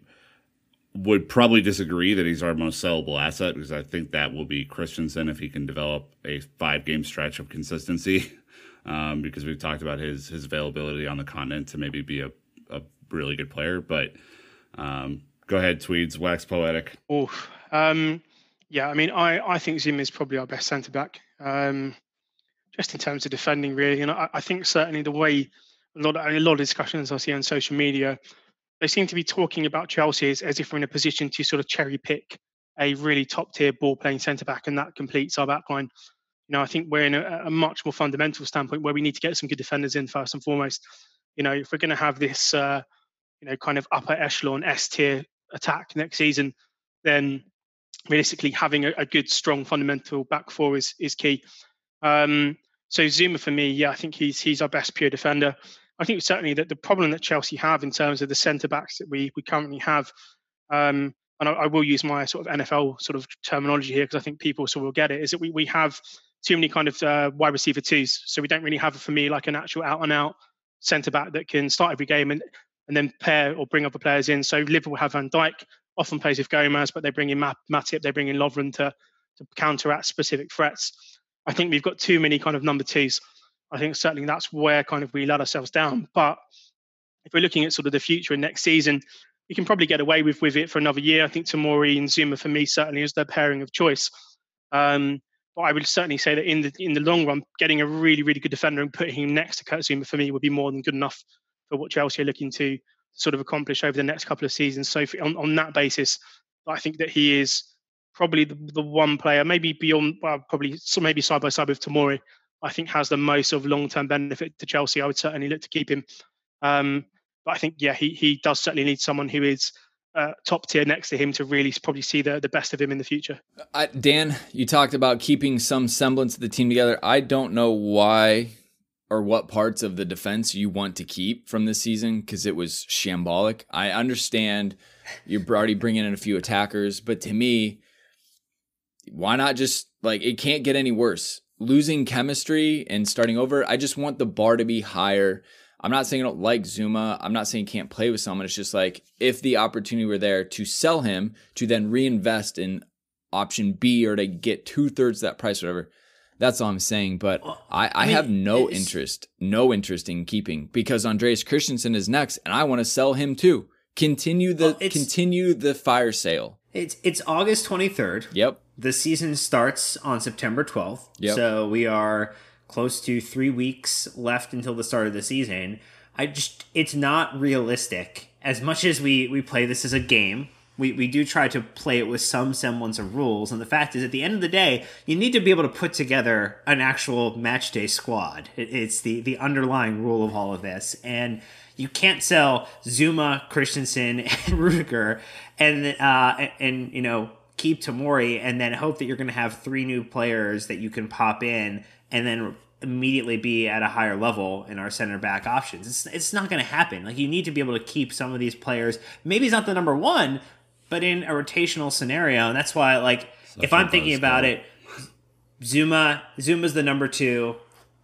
S7: would probably disagree that he's our most sellable asset because I think that will be Christensen if he can develop a five game stretch of consistency. um, because we've talked about his his availability on the continent to maybe be a, a really good player. But um, go ahead, Tweeds, wax poetic.
S6: Oh, um, yeah. I mean, I I think Zim is probably our best centre back, um, just in terms of defending, really. And I, I think certainly the way a lot of, a lot of discussions I see on social media, they seem to be talking about Chelsea as, as if we're in a position to sort of cherry pick a really top tier ball playing centre back, and that completes our backline you know, I think we're in a, a, much more fundamental standpoint where we need to get some good defenders in first and foremost. You know, if we're going to have this, uh, you know, kind of upper echelon S tier attack next season, then realistically having a, a, good, strong fundamental back four is is key. Um, so Zouma for me, yeah, I think he's he's our best pure defender. I think certainly that the problem that Chelsea have in terms of the centre backs that we we currently have, um, and I, I, will use my sort of NFL sort of terminology here because I think people sort of will get it, is that we we have too many kind of uh, wide receiver twos. So we don't really have, for me, like an actual out and out centre back that can start every game and and then pair or bring other players in. So Liverpool have Van Dijk, often plays with Gomez, but they bring in Matip, they bring in Lovren to to counteract specific threats. I think we've got too many kind of number twos. I think certainly that's where kind of we let ourselves down. But if we're looking at sort of the future and next season, we can probably get away with with it for another year. I think Tomori and Zouma for me certainly is their pairing of choice. Um, but I would certainly say that in the in the long run, getting a really really good defender and putting him next to Kurt Zouma for me would be more than good enough for what Chelsea are looking to sort of accomplish over the next couple of seasons. So on on that basis, I think that he is probably the, the one player, maybe beyond, well, probably so maybe side by side with Tomori, I think has the most of long term benefit to Chelsea. I would certainly look to keep him. Um, but I think yeah, he he does certainly need someone who is uh, top tier next to him to really probably see the, the best of him in the future.
S5: Dan, you talked about keeping some semblance of the team together. I don't know why or what parts of the defense you want to keep from this season because it was shambolic. I understand you're already bringing in a few attackers, but to me, why not just like it can't get any worse? Losing chemistry and starting over, I just want the bar to be higher I'm not saying I don't like Zouma. I'm not saying can't play with someone. It's just like if the opportunity were there to sell him to then reinvest in option B or to get two thirds that price, whatever. That's all I'm saying. But well, I, I, I mean, have no interest, no interest in keeping because Andreas Christensen is next, and I want to sell him too. Continue the well, continue the fire sale.
S1: It's it's August 23rd.
S5: Yep.
S1: The season starts on September 12th. Yep. So we are close to three weeks left until the start of the season. I just it's not realistic. As much as we we play this as a game, we, we do try to play it with some semblance of rules. And the fact is, at the end of the day, you need to be able to put together an actual match day squad. It, it's the, the underlying rule of all of this. And you can't sell Zouma, Christensen, and Rudiger and, uh, and, you know, keep Tomori and then hope that you're going to have three new players that you can pop in and then immediately be at a higher level in our center back options. It's, it's not going to happen. Like you need to be able to keep some of these players. Maybe he's not the number one, but in a rotational scenario, and that's why like Such if I'm thinking about it, Zouma Zouma's the number two.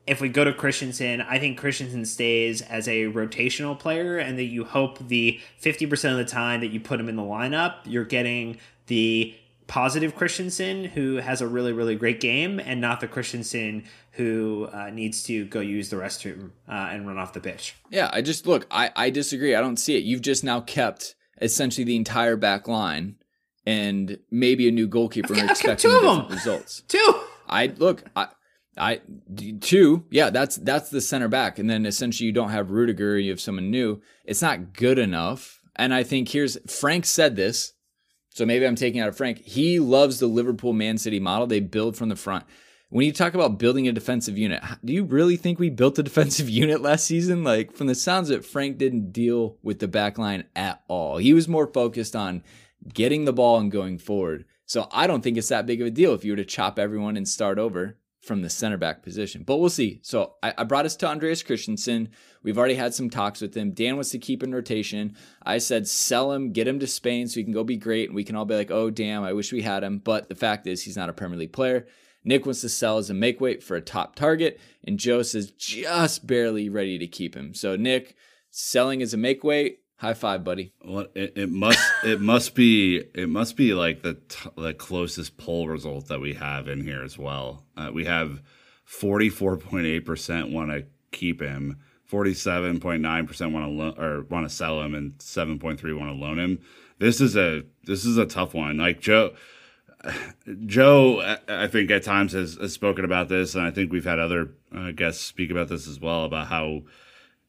S1: If we go to Christensen, I think Christensen stays as a rotational player, and that you hope the 50% of the time that you put him in the lineup, you're getting the positive Christensen who has a really, really great game, and not the Christensen who uh, needs to go use the restroom uh, and run off the pitch.
S5: Yeah, I just look, I, I disagree. I don't see it. You've just now kept essentially the entire back line and maybe a new goalkeeper
S1: and
S5: expecting
S1: two
S5: different results.
S1: Two.
S5: I look, I I two, yeah, that's that's the center back, and then essentially you don't have Rudiger, you have someone new. It's not good enough, and I think here's Frank said this, so maybe I'm taking out of Frank. He loves the Liverpool Man City model. They build from the front when you talk about building a defensive unit, do you really think we built a defensive unit last season? Like from the sounds of it, Frank didn't deal with the back line at all. He was more focused on getting the ball and going forward. So I don't think it's that big of a deal if you were to chop everyone and start over from the center back position. But we'll see. So I, I, brought us to Andreas Christensen. We've already had some talks with him. Dan wants to keep in rotation. I said sell him, get him to Spain so he can go be great. And we can all be like, oh, damn, I wish we had him. But the fact is, he's not a Premier League player. Nick wants to sell as a make weight for a top target, and Joe says just barely ready to keep him. So Nick selling as a make weight. High five, buddy.
S7: Well, it, it must it must be it must be like the t- the closest poll result that we have in here as well. Uh, we have forty four point eight percent want to keep him, forty seven point nine percent want to lo- or want to sell him, and seven point three want to loan him. This is a this is a tough one. Like Joe Joe, I think at times has, has, spoken about this, and I think we've had other uh, guests speak about this as well about how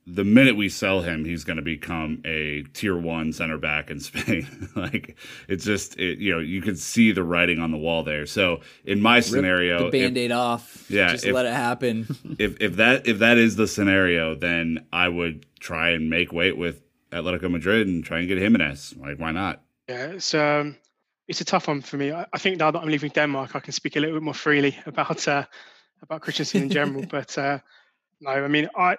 S7: the minute we sell him, he's going to become a tier one center back in Spain. like it's just, it, you know, you can see the writing on the wall there. So in my Rip scenario,
S5: the band-aid if, off, yeah, just if, let it happen.
S7: if if that if that is the scenario, then I would try and make weight with Atletico Madrid and try and get Giménez. Like why not?
S6: Yeah, it's um it's a tough one for me. I, I, think now that I'm leaving Denmark, I can speak a little bit more freely about uh, about Christensen in general. but uh, no, I mean, I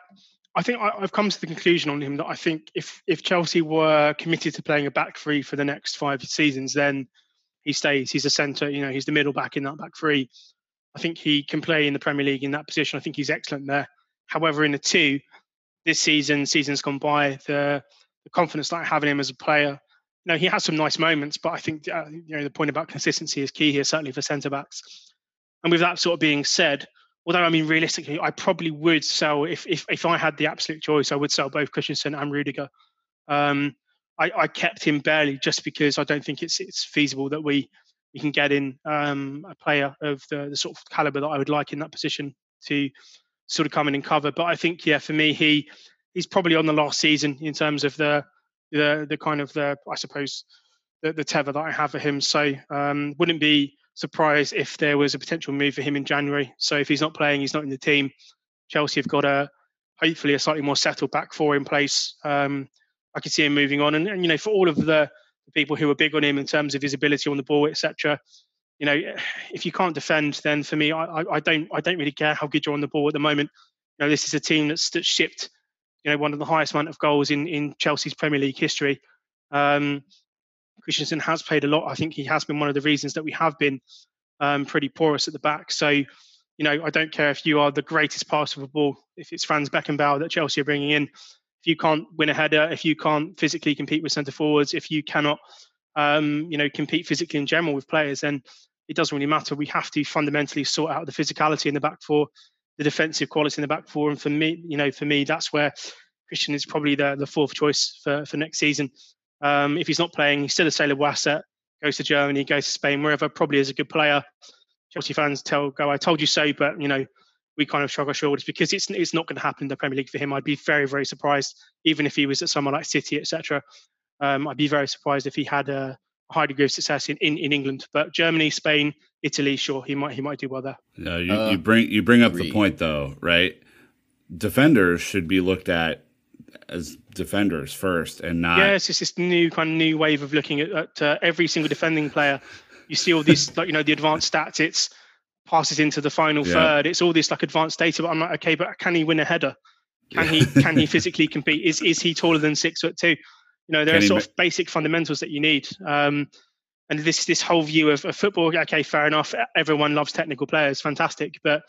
S6: I think I, have come to the conclusion on him that I think if if Chelsea were committed to playing a back three for the next five seasons, then he stays. He's a centre. You know, he's the middle back in that back three. I think he can play in the Premier League in that position. I think he's excellent there. However, in the two, this season, seasons gone by, the the confidence that I have in him as a player no, he has some nice moments, but I think uh, you know the point about consistency is key here, certainly for centre backs. And with that sort of being said, although I mean realistically, I probably would sell if if if I had the absolute choice, I would sell both Christensen and Rudiger. Um, I, I, kept him barely just because I don't think it's it's feasible that we we can get in um, a player of the, the sort of caliber that I would like in that position to sort of come in and cover. But I think yeah, for me, he he's probably on the last season in terms of the the the kind of the I suppose the, the tether that I have for him. So um, wouldn't be surprised if there was a potential move for him in January. So if he's not playing, he's not in the team. Chelsea have got a hopefully a slightly more settled back four in place. Um, I could see him moving on, and, and you know for all of the people who are big on him in terms of his ability on the ball, etc. You know, if you can't defend, then for me, I, I, don't I don't really care how good you're on the ball at the moment. You know, this is a team that's, that's shipped you know, one of the highest amount of goals in, in Chelsea's Premier League history. Um, Christensen has played a lot. I think he has been one of the reasons that we have been um, pretty porous at the back. So, you know, I don't care if you are the greatest passer of a ball, if it's Franz Beckenbauer that Chelsea are bringing in, if you can't win a header, if you can't physically compete with centre forwards, if you cannot, um, you know, compete physically in general with players, then it doesn't really matter. We have to fundamentally sort out the physicality in the back four the defensive quality in the back four. And for me, you know, for me, that's where Christian is probably the, the fourth choice for, for next season. Um, if he's not playing, he's still a saleable asset. Goes to Germany, goes to Spain, wherever. Probably is a good player. Chelsea fans tell go, I told you so, but you know, we kind of shrug our shoulders because it's it's not going to happen in the Premier League for him. I'd be very very surprised, even if he was at someone like City, etc. Um, I'd be very surprised if he had a a high degree of success in, in, in England. But Germany, Spain, Italy, sure, he might he might do well there.
S7: No, you,
S5: Uh,
S7: you bring you bring up
S5: agreed.
S7: the point though, right? Defenders should be looked at as defenders first, and not
S6: yeah, it's just this new kind of new wave of looking at, at uh, every single defending player. You see all these like you know the advanced stats. It's passes into the final
S7: Yeah.
S6: third. It's all this like advanced data. But I'm like, okay, but can he win a header? Can he can he physically compete? Is is he taller than six foot two? You know, there
S7: Can
S6: are sort
S7: ma-
S6: of basic fundamentals that you need. Um, and this this whole view of, of football, okay, fair enough. Everyone loves technical players, fantastic. But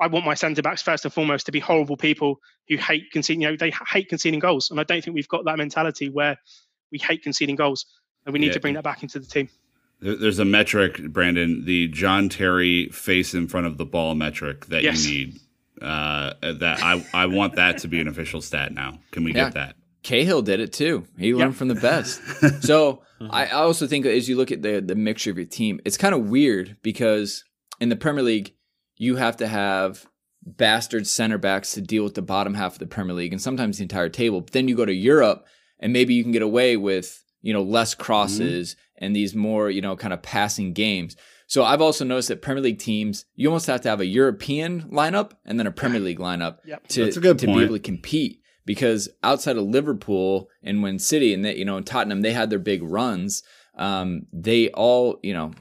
S6: I want my centre backs first and foremost to be horrible people who hate conceding. You know, they hate conceding goals, and I don't think we've got that mentality where we hate conceding goals, and we need
S7: Yeah.
S6: to bring that back into the team.
S7: There's a metric, Brandon, the John Terry face in front of the ball metric that
S6: Yes.
S7: you need. Uh, that I I want that to be an official stat now. Can we
S5: Yeah.
S7: get that?
S5: Cahill did it too. He learned from the best. So I I also think as you look at the the mixture of your team, it's kind of weird because in the Premier League, you have to have bastard center backs to deal with the bottom half of the Premier League and sometimes the entire table. But then you go to Europe and maybe you can get away with, you know, less crosses and these more, you know, kind of passing games. So I've also noticed that Premier League teams, you almost have to have a European lineup and then a Premier League lineup
S6: Yep.
S5: to,
S7: That's a good
S5: to
S7: point.
S5: be able to compete. Because outside of Liverpool and when City and that you know and Tottenham they had their big runs, um, they all you know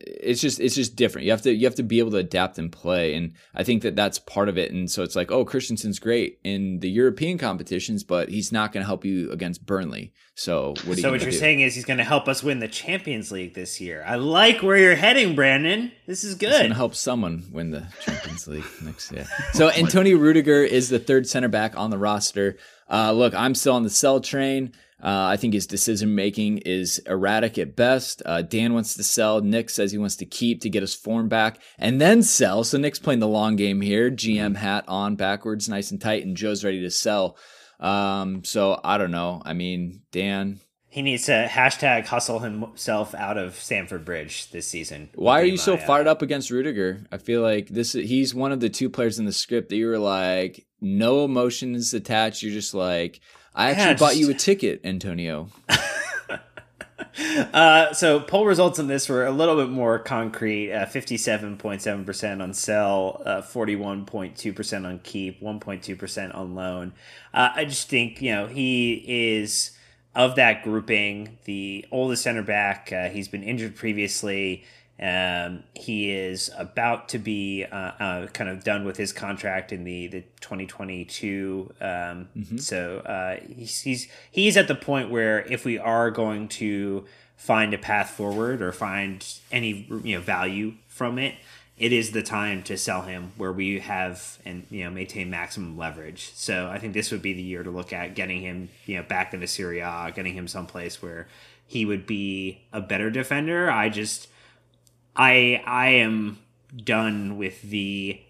S5: it's just it's just different. You have to you have to be able to adapt and play, and I think that that's part of it. And so it's like, oh, Christensen's great in the European competitions, but he's not going to help you against Burnley. So what are you?
S1: So
S5: gonna
S1: what you're
S5: do?
S1: saying is he's going to help us win the Champions League this year. I like where you're heading, Brandon. This is
S5: It's going
S1: good.
S5: to help someone win the Champions League next year. So Antonio Rudiger is the third center back on the roster. Uh, look, I'm still on the sell train. Uh, I think his decision making is erratic at best. Uh, Dan wants to sell. Nick says he wants to keep to get his form back and then sell. So Nick's playing the long game here. GM hat on backwards, nice and tight, and Joe's ready to sell. Um, so I don't know. I mean, Dan,
S1: He needs to hashtag hustle himself out of Stamford Bridge this season.
S5: Why are you so
S1: uh,
S5: fired up against Rudiger? I feel like this he's one of the two players in the script that you were like no emotions attached. You're just like I actually
S1: Yeah,
S5: bought
S1: just-
S5: you a ticket, Antonio.
S1: Uh, so poll results on this were a little bit more concrete: uh, fifty-seven point seven percent on sell, uh, forty-one point two percent on keep, one point two percent on loan. Uh, I just think you know he is of that grouping the oldest center back. Uh, he's been injured previously. Um, he is about to be uh, uh, kind of done with his contract in the the 2022. Um, So uh, he's, he's he's at the point where if we are going to find a path forward or find any you know value from it, it is the time to sell him where we have and you know maintain maximum leverage. So I think this would be the year to look at getting him you know back into Serie A, getting him someplace where he would be a better defender. I just I I am done with the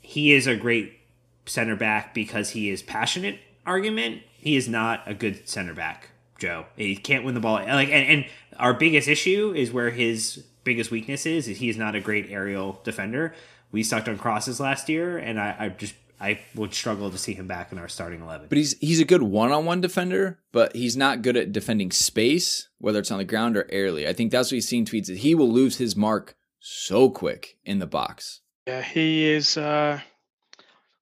S1: he is a great center back because he is passionate argument. He is not a good center back, Joe. He can't win the ball. Like and, and our biggest issue is where his biggest weakness is, is he is not a great aerial defender. We sucked on crosses last year and I, I just I would struggle to see him back in our starting eleven.
S5: But he's he's a good one-on-one defender, but he's not good at defending space, whether it's on the ground or airly. I think that's what he's seen tweets that he will lose his mark so quick in the box.
S6: Yeah, he is. Uh,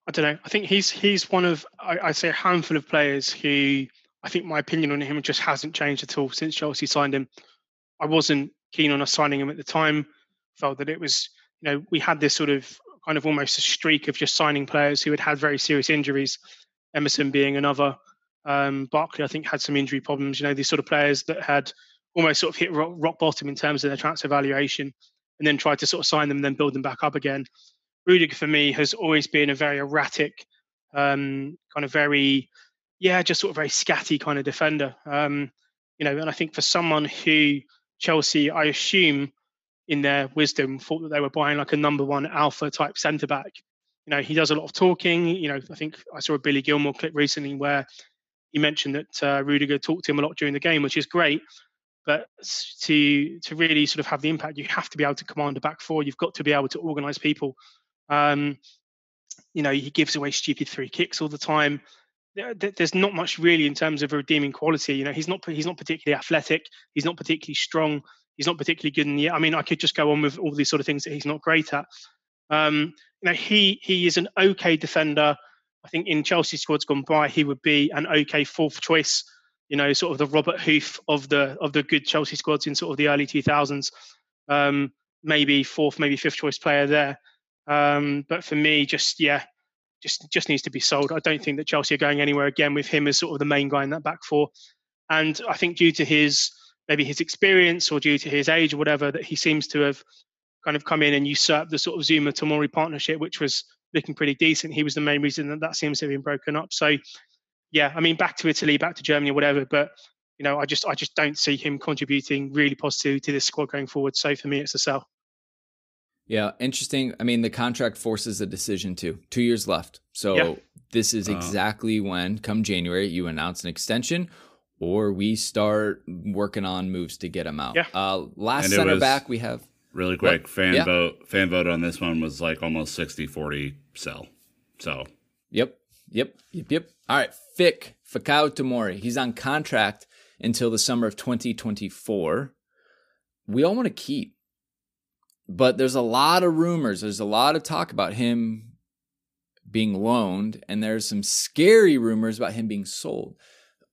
S6: I don't know. I think he's he's one of I, I'd say a handful of players who I think my opinion on him just hasn't changed at all since Chelsea signed him. I wasn't keen on us signing him at the time. Felt that it was you know we had this sort of kind of almost a streak of just signing players who had had very serious injuries. Emerson being another. Um, Barkley, I think, had some injury problems. You know, these sort of players that had almost sort of hit rock, rock bottom in terms of their transfer valuation, and then tried to sort of sign them, and then build them back up again. Rudiger for me has always been a very erratic, um, kind of very, yeah, just sort of very scatty kind of defender. Um, you know, and I think for someone who Chelsea, I assume, in their wisdom, thought that they were buying like a number one alpha type centre back. You know, he does a lot of talking. You know, I think I saw a Billy Gilmour clip recently where he mentioned that uh, Rudiger talked to him a lot during the game, which is great. But to to really sort of have the impact, you have to be able to command a back four. You've got to be able to organise people. Um, you know, he gives away stupid free kicks all the time. there's not much really in terms of redeeming quality. You know, he's not he's not particularly athletic. He's not particularly strong. He's not particularly good in the. I mean, I could just go on with all these sort of things that he's not great at. Um, you know, he he is an okay defender. I think in Chelsea squads gone by, he would be an okay fourth choice. You know, sort of the Robert Huth of the of the good Chelsea squads in sort of the early 2000s. Um, maybe fourth, maybe fifth choice player there. Um, but for me, just yeah, just just needs to be sold. I don't think that Chelsea are going anywhere again with him as sort of the main guy in that back four. And I think due to his maybe his experience or due to his age or whatever, that he seems to have kind of come in and usurped the sort of Zouma Tomori partnership, which was looking pretty decent. He was the main reason that that seems to have been broken up. So, yeah, I mean, back to Italy, back to Germany, or whatever. But you know, I just I just don't see him contributing really positively to this squad going forward. So for me, it's a sell.
S5: Yeah, interesting. I mean, the contract forces a decision too. Two years left. So yeah. this is uh-huh. exactly uh, when, come January, you announce an extension or we start working on moves to get him out.
S6: Yeah.
S5: Uh, last center back we have.
S7: Really quick, what? fan yeah. vote fan vote on this one was like almost 60 40 sell. So.
S5: Yep. Yep. Yep. Yep. All right. Fick, Fikayo Tomori. He's on contract until the summer of 2024. We all want to keep but there's a lot of rumors. There's a lot of talk about him being loaned, and there's some scary rumors about him being sold.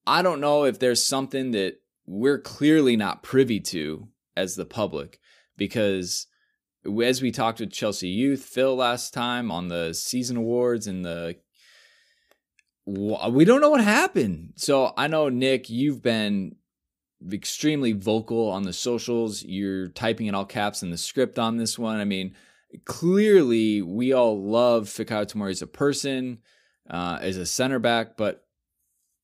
S5: I don't know if there's something that we're clearly not privy to as the public, because as we talked with Chelsea Youth, Phil last time on the season awards and the we don't know what happened. So I know Nick, you've been extremely vocal on the socials. You're typing in all caps in the script on this one. I mean, clearly we all love Fikayo Tomori as a person, uh, as a center back, but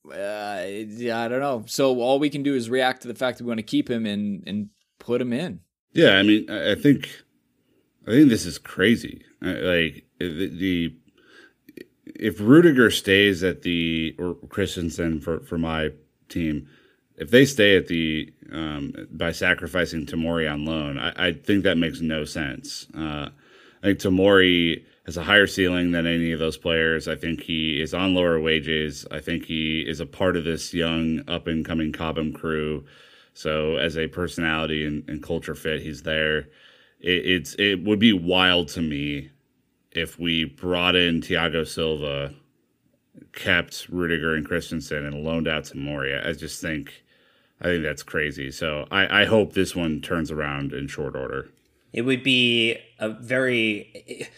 S5: uh, yeah, I don't know. So all we can do is react to the fact that we want to keep him and and put him in.
S7: Yeah, I mean, I think I think this is crazy. Like the, if Rudiger stays at the or Christensen for for my team if they stay at the um, by sacrificing Tomori on loan, I, I, think that makes no sense. Uh, I think Tomori has a higher ceiling than any of those players. I think he is on lower wages. I think he is a part of this young up and coming Cobham crew. So as a personality and, and culture fit, he's there. It, it's it would be wild to me if we brought in Thiago Silva, kept Rudiger and Christensen, and loaned out Tomori. I just think I think that's crazy. So I, I hope this one turns around in short order.
S1: It would be a very.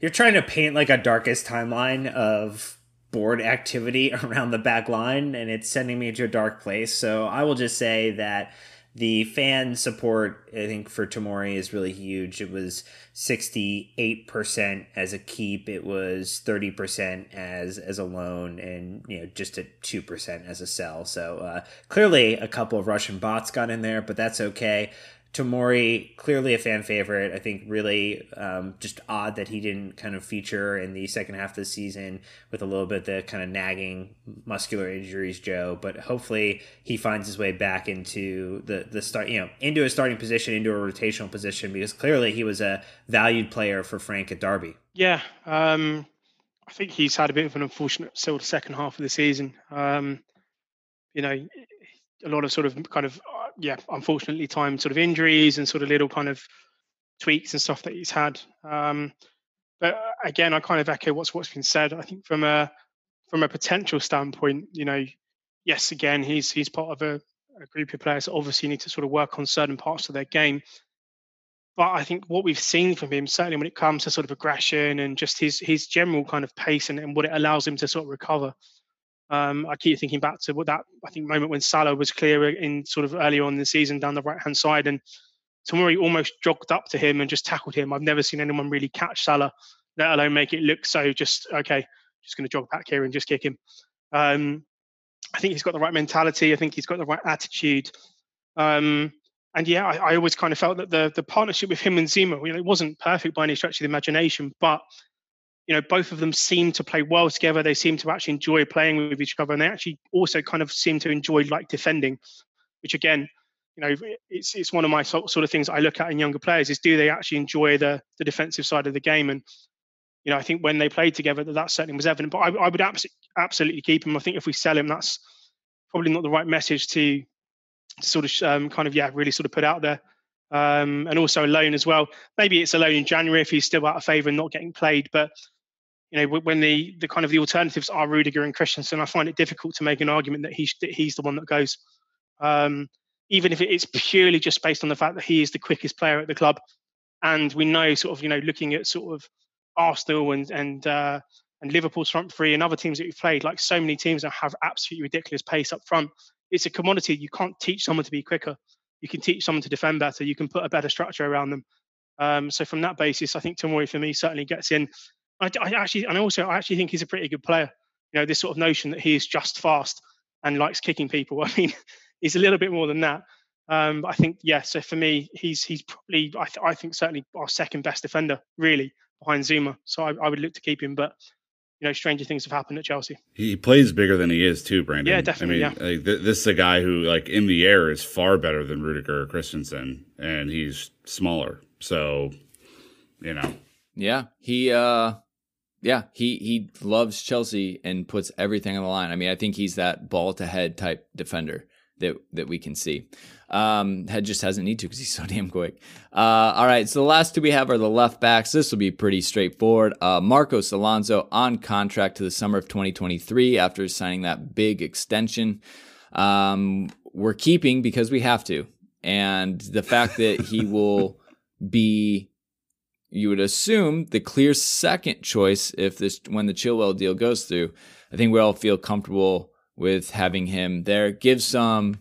S1: You're trying to paint like a darkest timeline of board activity around the back line, and it's sending me to a dark place. So I will just say that the fan support, I think, for Tomori is really huge. It was 68% as a keep, it was 30% as as a loan, and you know just a 2% as a sell. So uh, clearly, a couple of Russian bots got in there, but that's okay. Tomori, clearly a fan favorite. I think really um, just odd that he didn't kind of feature in the second half of the season with a little bit of the kind of nagging muscular injuries, Joe. But hopefully he finds his way back into the the start, you know, into a starting position, into a rotational position because clearly he was a valued player for Frank at Derby.
S6: Yeah, um, I think he's had a bit of an unfortunate sort of second half of the season. Um, you know, a lot of sort of kind of yeah, unfortunately time sort of injuries and sort of little kind of tweaks and stuff that he's had. Um, but uh, again, I kind of echo what's what's been said. I think from a from a potential standpoint, you know, yes, again, he's he's part of a, a group of players that obviously need to sort of work on certain parts of their game. But I think what we've seen from him, certainly when it comes to sort of aggression and just his his general kind of pace and, and what it allows him to sort of recover, um, I keep thinking back to what that I think moment when Salah was clear in sort of earlier on in the season down the right hand side, and Tomori almost jogged up to him and just tackled him. I've never seen anyone really catch Salah, let alone make it look so just okay. Just going to jog back here and just kick him. Um, I think he's got the right mentality. I think he's got the right attitude. Um, and yeah, I, I, always kind of felt that the the partnership with him and Zouma, you know, it wasn't perfect by any stretch of the imagination, but you know, both of them seem to play well together. They seem to actually enjoy playing with each other, and they actually also kind of seem to enjoy like defending, which again, you know, it's it's one of my sort of things I look at in younger players is do they actually enjoy the the defensive side of the game? And you know, I think when they played together, that, that certainly was evident. But I, I would absolutely absolutely keep him. I think if we sell him, that's probably not the right message to, to sort of um, kind of yeah really sort of put out there. Um, and also a loan as well. Maybe it's a loan in January if he's still out of favour and not getting played. But you know when the the kind of the alternatives are Rudiger and Christensen, I find it difficult to make an argument that he that he's the one that goes. Um, even if it's purely just based on the fact that he is the quickest player at the club, and we know sort of you know looking at sort of Arsenal and and uh, and Liverpool's front three and other teams that we've played, like so many teams that have absolutely ridiculous pace up front. It's a commodity. You can't teach someone to be quicker. You can teach someone to defend better. You can put a better structure around them. Um, so from that basis, I think Tomori for me certainly gets in. I, I, actually, and also I actually think he's a pretty good player. You know, this sort of notion that he is just fast and likes kicking people. I mean, he's a little bit more than that. Um, I think, yeah. So for me, he's he's probably I, th- I think certainly our second best defender, really behind Zouma. So I, I would look to keep him, but you know, stranger things have happened at Chelsea.
S7: He plays bigger than he is too, Brandon.
S6: Yeah, definitely.
S7: I mean,
S6: yeah.
S7: like, th- this is a guy who, like, in the air is far better than Rudiger or Christensen, and he's smaller. So, you know.
S5: Yeah, he, uh, yeah, he he loves Chelsea and puts everything on the line. I mean, I think he's that ball to head type defender that that we can see. Um, Head just hasn't need to because he's so damn quick. Uh, all right, so the last two we have are the left backs. This will be pretty straightforward. Uh, Marcos Alonso on contract to the summer of 2023 after signing that big extension. Um, we're keeping because we have to, and the fact that he will be. You would assume the clear second choice if this when the Chilwell deal goes through. I think we all feel comfortable with having him there. Give some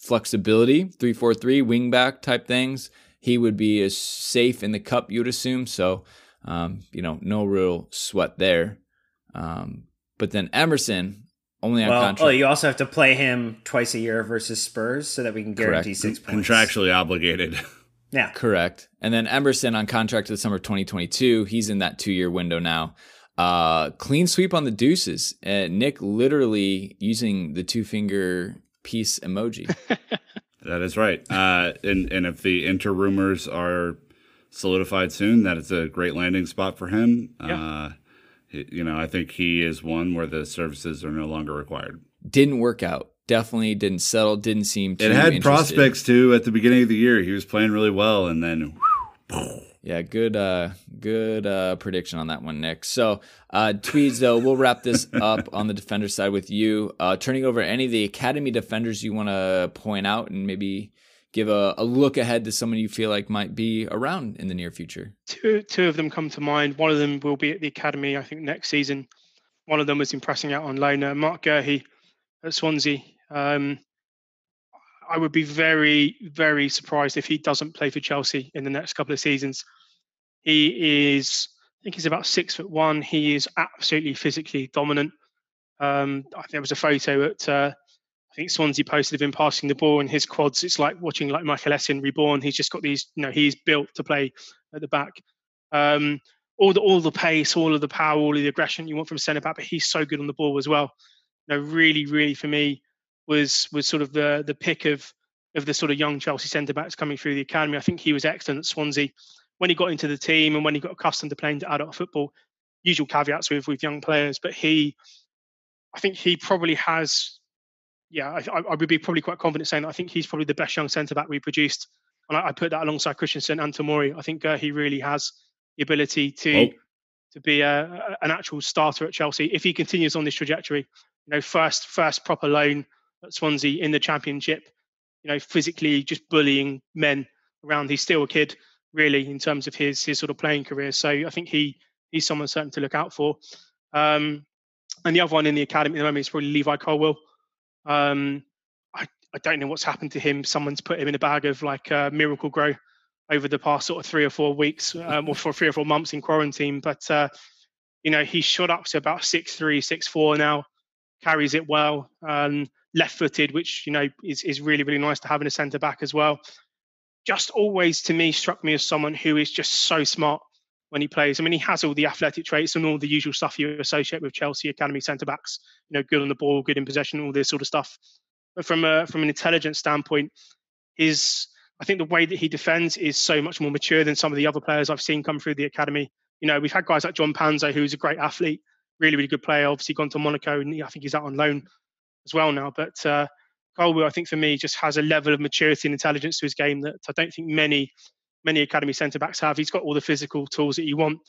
S5: flexibility, three four three wing back type things. He would be as safe in the cup, you'd assume. So, um, you know, no real sweat there. Um, but then Emerson only on
S1: well,
S5: contract.
S1: Oh, you also have to play him twice a year versus Spurs so that we can guarantee
S5: Correct.
S1: six points.
S7: Contractually obligated.
S1: Yeah.
S5: Correct. And then Emerson on contract to the summer of 2022. He's in that two year window now. Uh, clean sweep on the deuces. Uh, Nick literally using the two finger peace emoji.
S7: That is right. Uh, and and if the inter rumors are solidified soon, that is a great landing spot for him.
S6: Yeah.
S7: Uh, you know, I think he is one where the services are no longer required.
S5: didn't work out. Definitely didn't settle. Didn't seem too
S7: It had
S5: interested.
S7: prospects too at the beginning of the year. He was playing really well, and then
S5: Yeah, good uh good uh prediction on that one, Nick. So uh tweeds though, we'll wrap this up on the defender side with you. Uh turning over any of the academy defenders you want to point out and maybe give a, a look ahead to someone you feel like might be around in the near future.
S6: Two two of them come to mind. One of them will be at the academy, I think, next season. One of them was impressing out on loan. Uh, Marc Guehi at Swansea. Um, I would be very, very surprised if he doesn't play for Chelsea in the next couple of seasons. He is, I think he's about six foot one. He is absolutely physically dominant. Um, I think there was a photo at, uh, I think Swansea posted of him passing the ball and his quads. It's like watching like Michael Essien reborn. He's just got these, you know, he's built to play at the back. Um, all the all the pace, all of the power, all of the aggression you want from centre back, but he's so good on the ball as well. Know, really, really for me was was sort of the the pick of of the sort of young Chelsea centre backs coming through the academy. I think he was excellent at Swansea when he got into the team and when he got accustomed to playing to adult football. Usual caveats with with young players, but he, I think he probably has. Yeah, I, I would be probably quite confident saying that I think he's probably the best young centre back we produced, and I, I put that alongside Christensen and Tomori. I think uh, he really has the ability to
S7: Oh.
S6: to be a- an actual starter at Chelsea if he continues on this trajectory. You know, first first proper loan at Swansea in the Championship. You know, physically just bullying men around. He's still a kid, really, in terms of his his sort of playing career. So I think he he's someone certain to look out for. Um, and the other one in the academy at the moment is probably Levi Colwill. Um, I, I don't know what's happened to him. Someone's put him in a bag of like uh, Miracle Grow over the past sort of three or four weeks, um, or for three or four months in quarantine. But uh, you know, he's shot up to about six three, six four now. Carries it well, um, left-footed, which you know is is really really nice to have in a centre back as well. Just always to me struck me as someone who is just so smart when he plays. I mean, he has all the athletic traits and all the usual stuff you associate with Chelsea academy centre backs. You know, good on the ball, good in possession, all this sort of stuff. But from a from an intelligence standpoint, his I think the way that he defends is so much more mature than some of the other players I've seen come through the academy. You know, we've had guys like John Panzo, who's a great athlete, really, really good player. Obviously, gone to Monaco, and I think he's out on loan as well now. But uh, I think for me, just has a level of maturity and intelligence to his game that I don't think many many academy centre backs have. He's got all the physical tools that you want.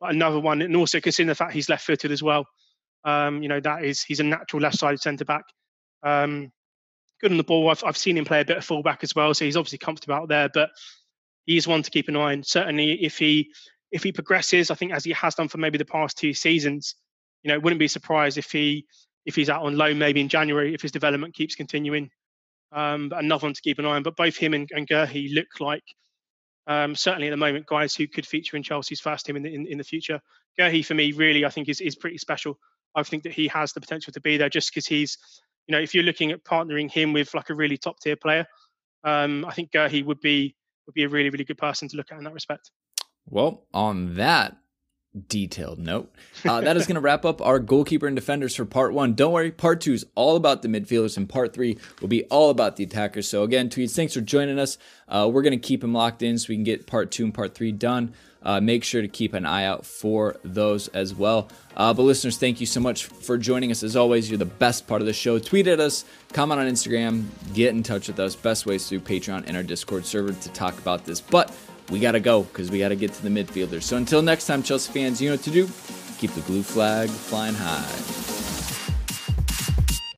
S6: But another one, and also considering the fact he's left footed as well, um, you know, that is he's a natural left sided centre back. Um, good on the ball. I've, I've seen him play a bit of fullback as well, so he's obviously comfortable out there. But he's one to keep an eye on. Certainly, if he if he progresses, I think as he has done for maybe the past two seasons, you know, wouldn't be surprised if he if he's out on loan maybe in January if his development keeps continuing. Um, another one to keep an eye on. But both him and, and Guehi look like um, certainly at the moment guys who could feature in Chelsea's first team in the in, in the future. Guehi for me really I think is is pretty special. I think that he has the potential to be there just because he's you know if you're looking at partnering him with like a really top tier player, um, I think Guehi would be would be a really really good person to look at in that respect.
S5: Well, on that detailed note. Uh, that is going to wrap up our goalkeeper and defenders for part one. Don't worry, part two is all about the midfielders, and part three will be all about the attackers. So, again, Tweeds, thanks for joining us. Uh, we're going to keep them locked in so we can get part two and part three done. Uh, make sure to keep an eye out for those as well. Uh, but, listeners, thank you so much for joining us. As always, you're the best part of the show. Tweet at us, comment on Instagram, get in touch with us. Best ways through Patreon and our Discord server to talk about this. But we got to go because we got to get to the midfielders. So until next time, Chelsea fans, you know what to do. Keep the blue flag flying high.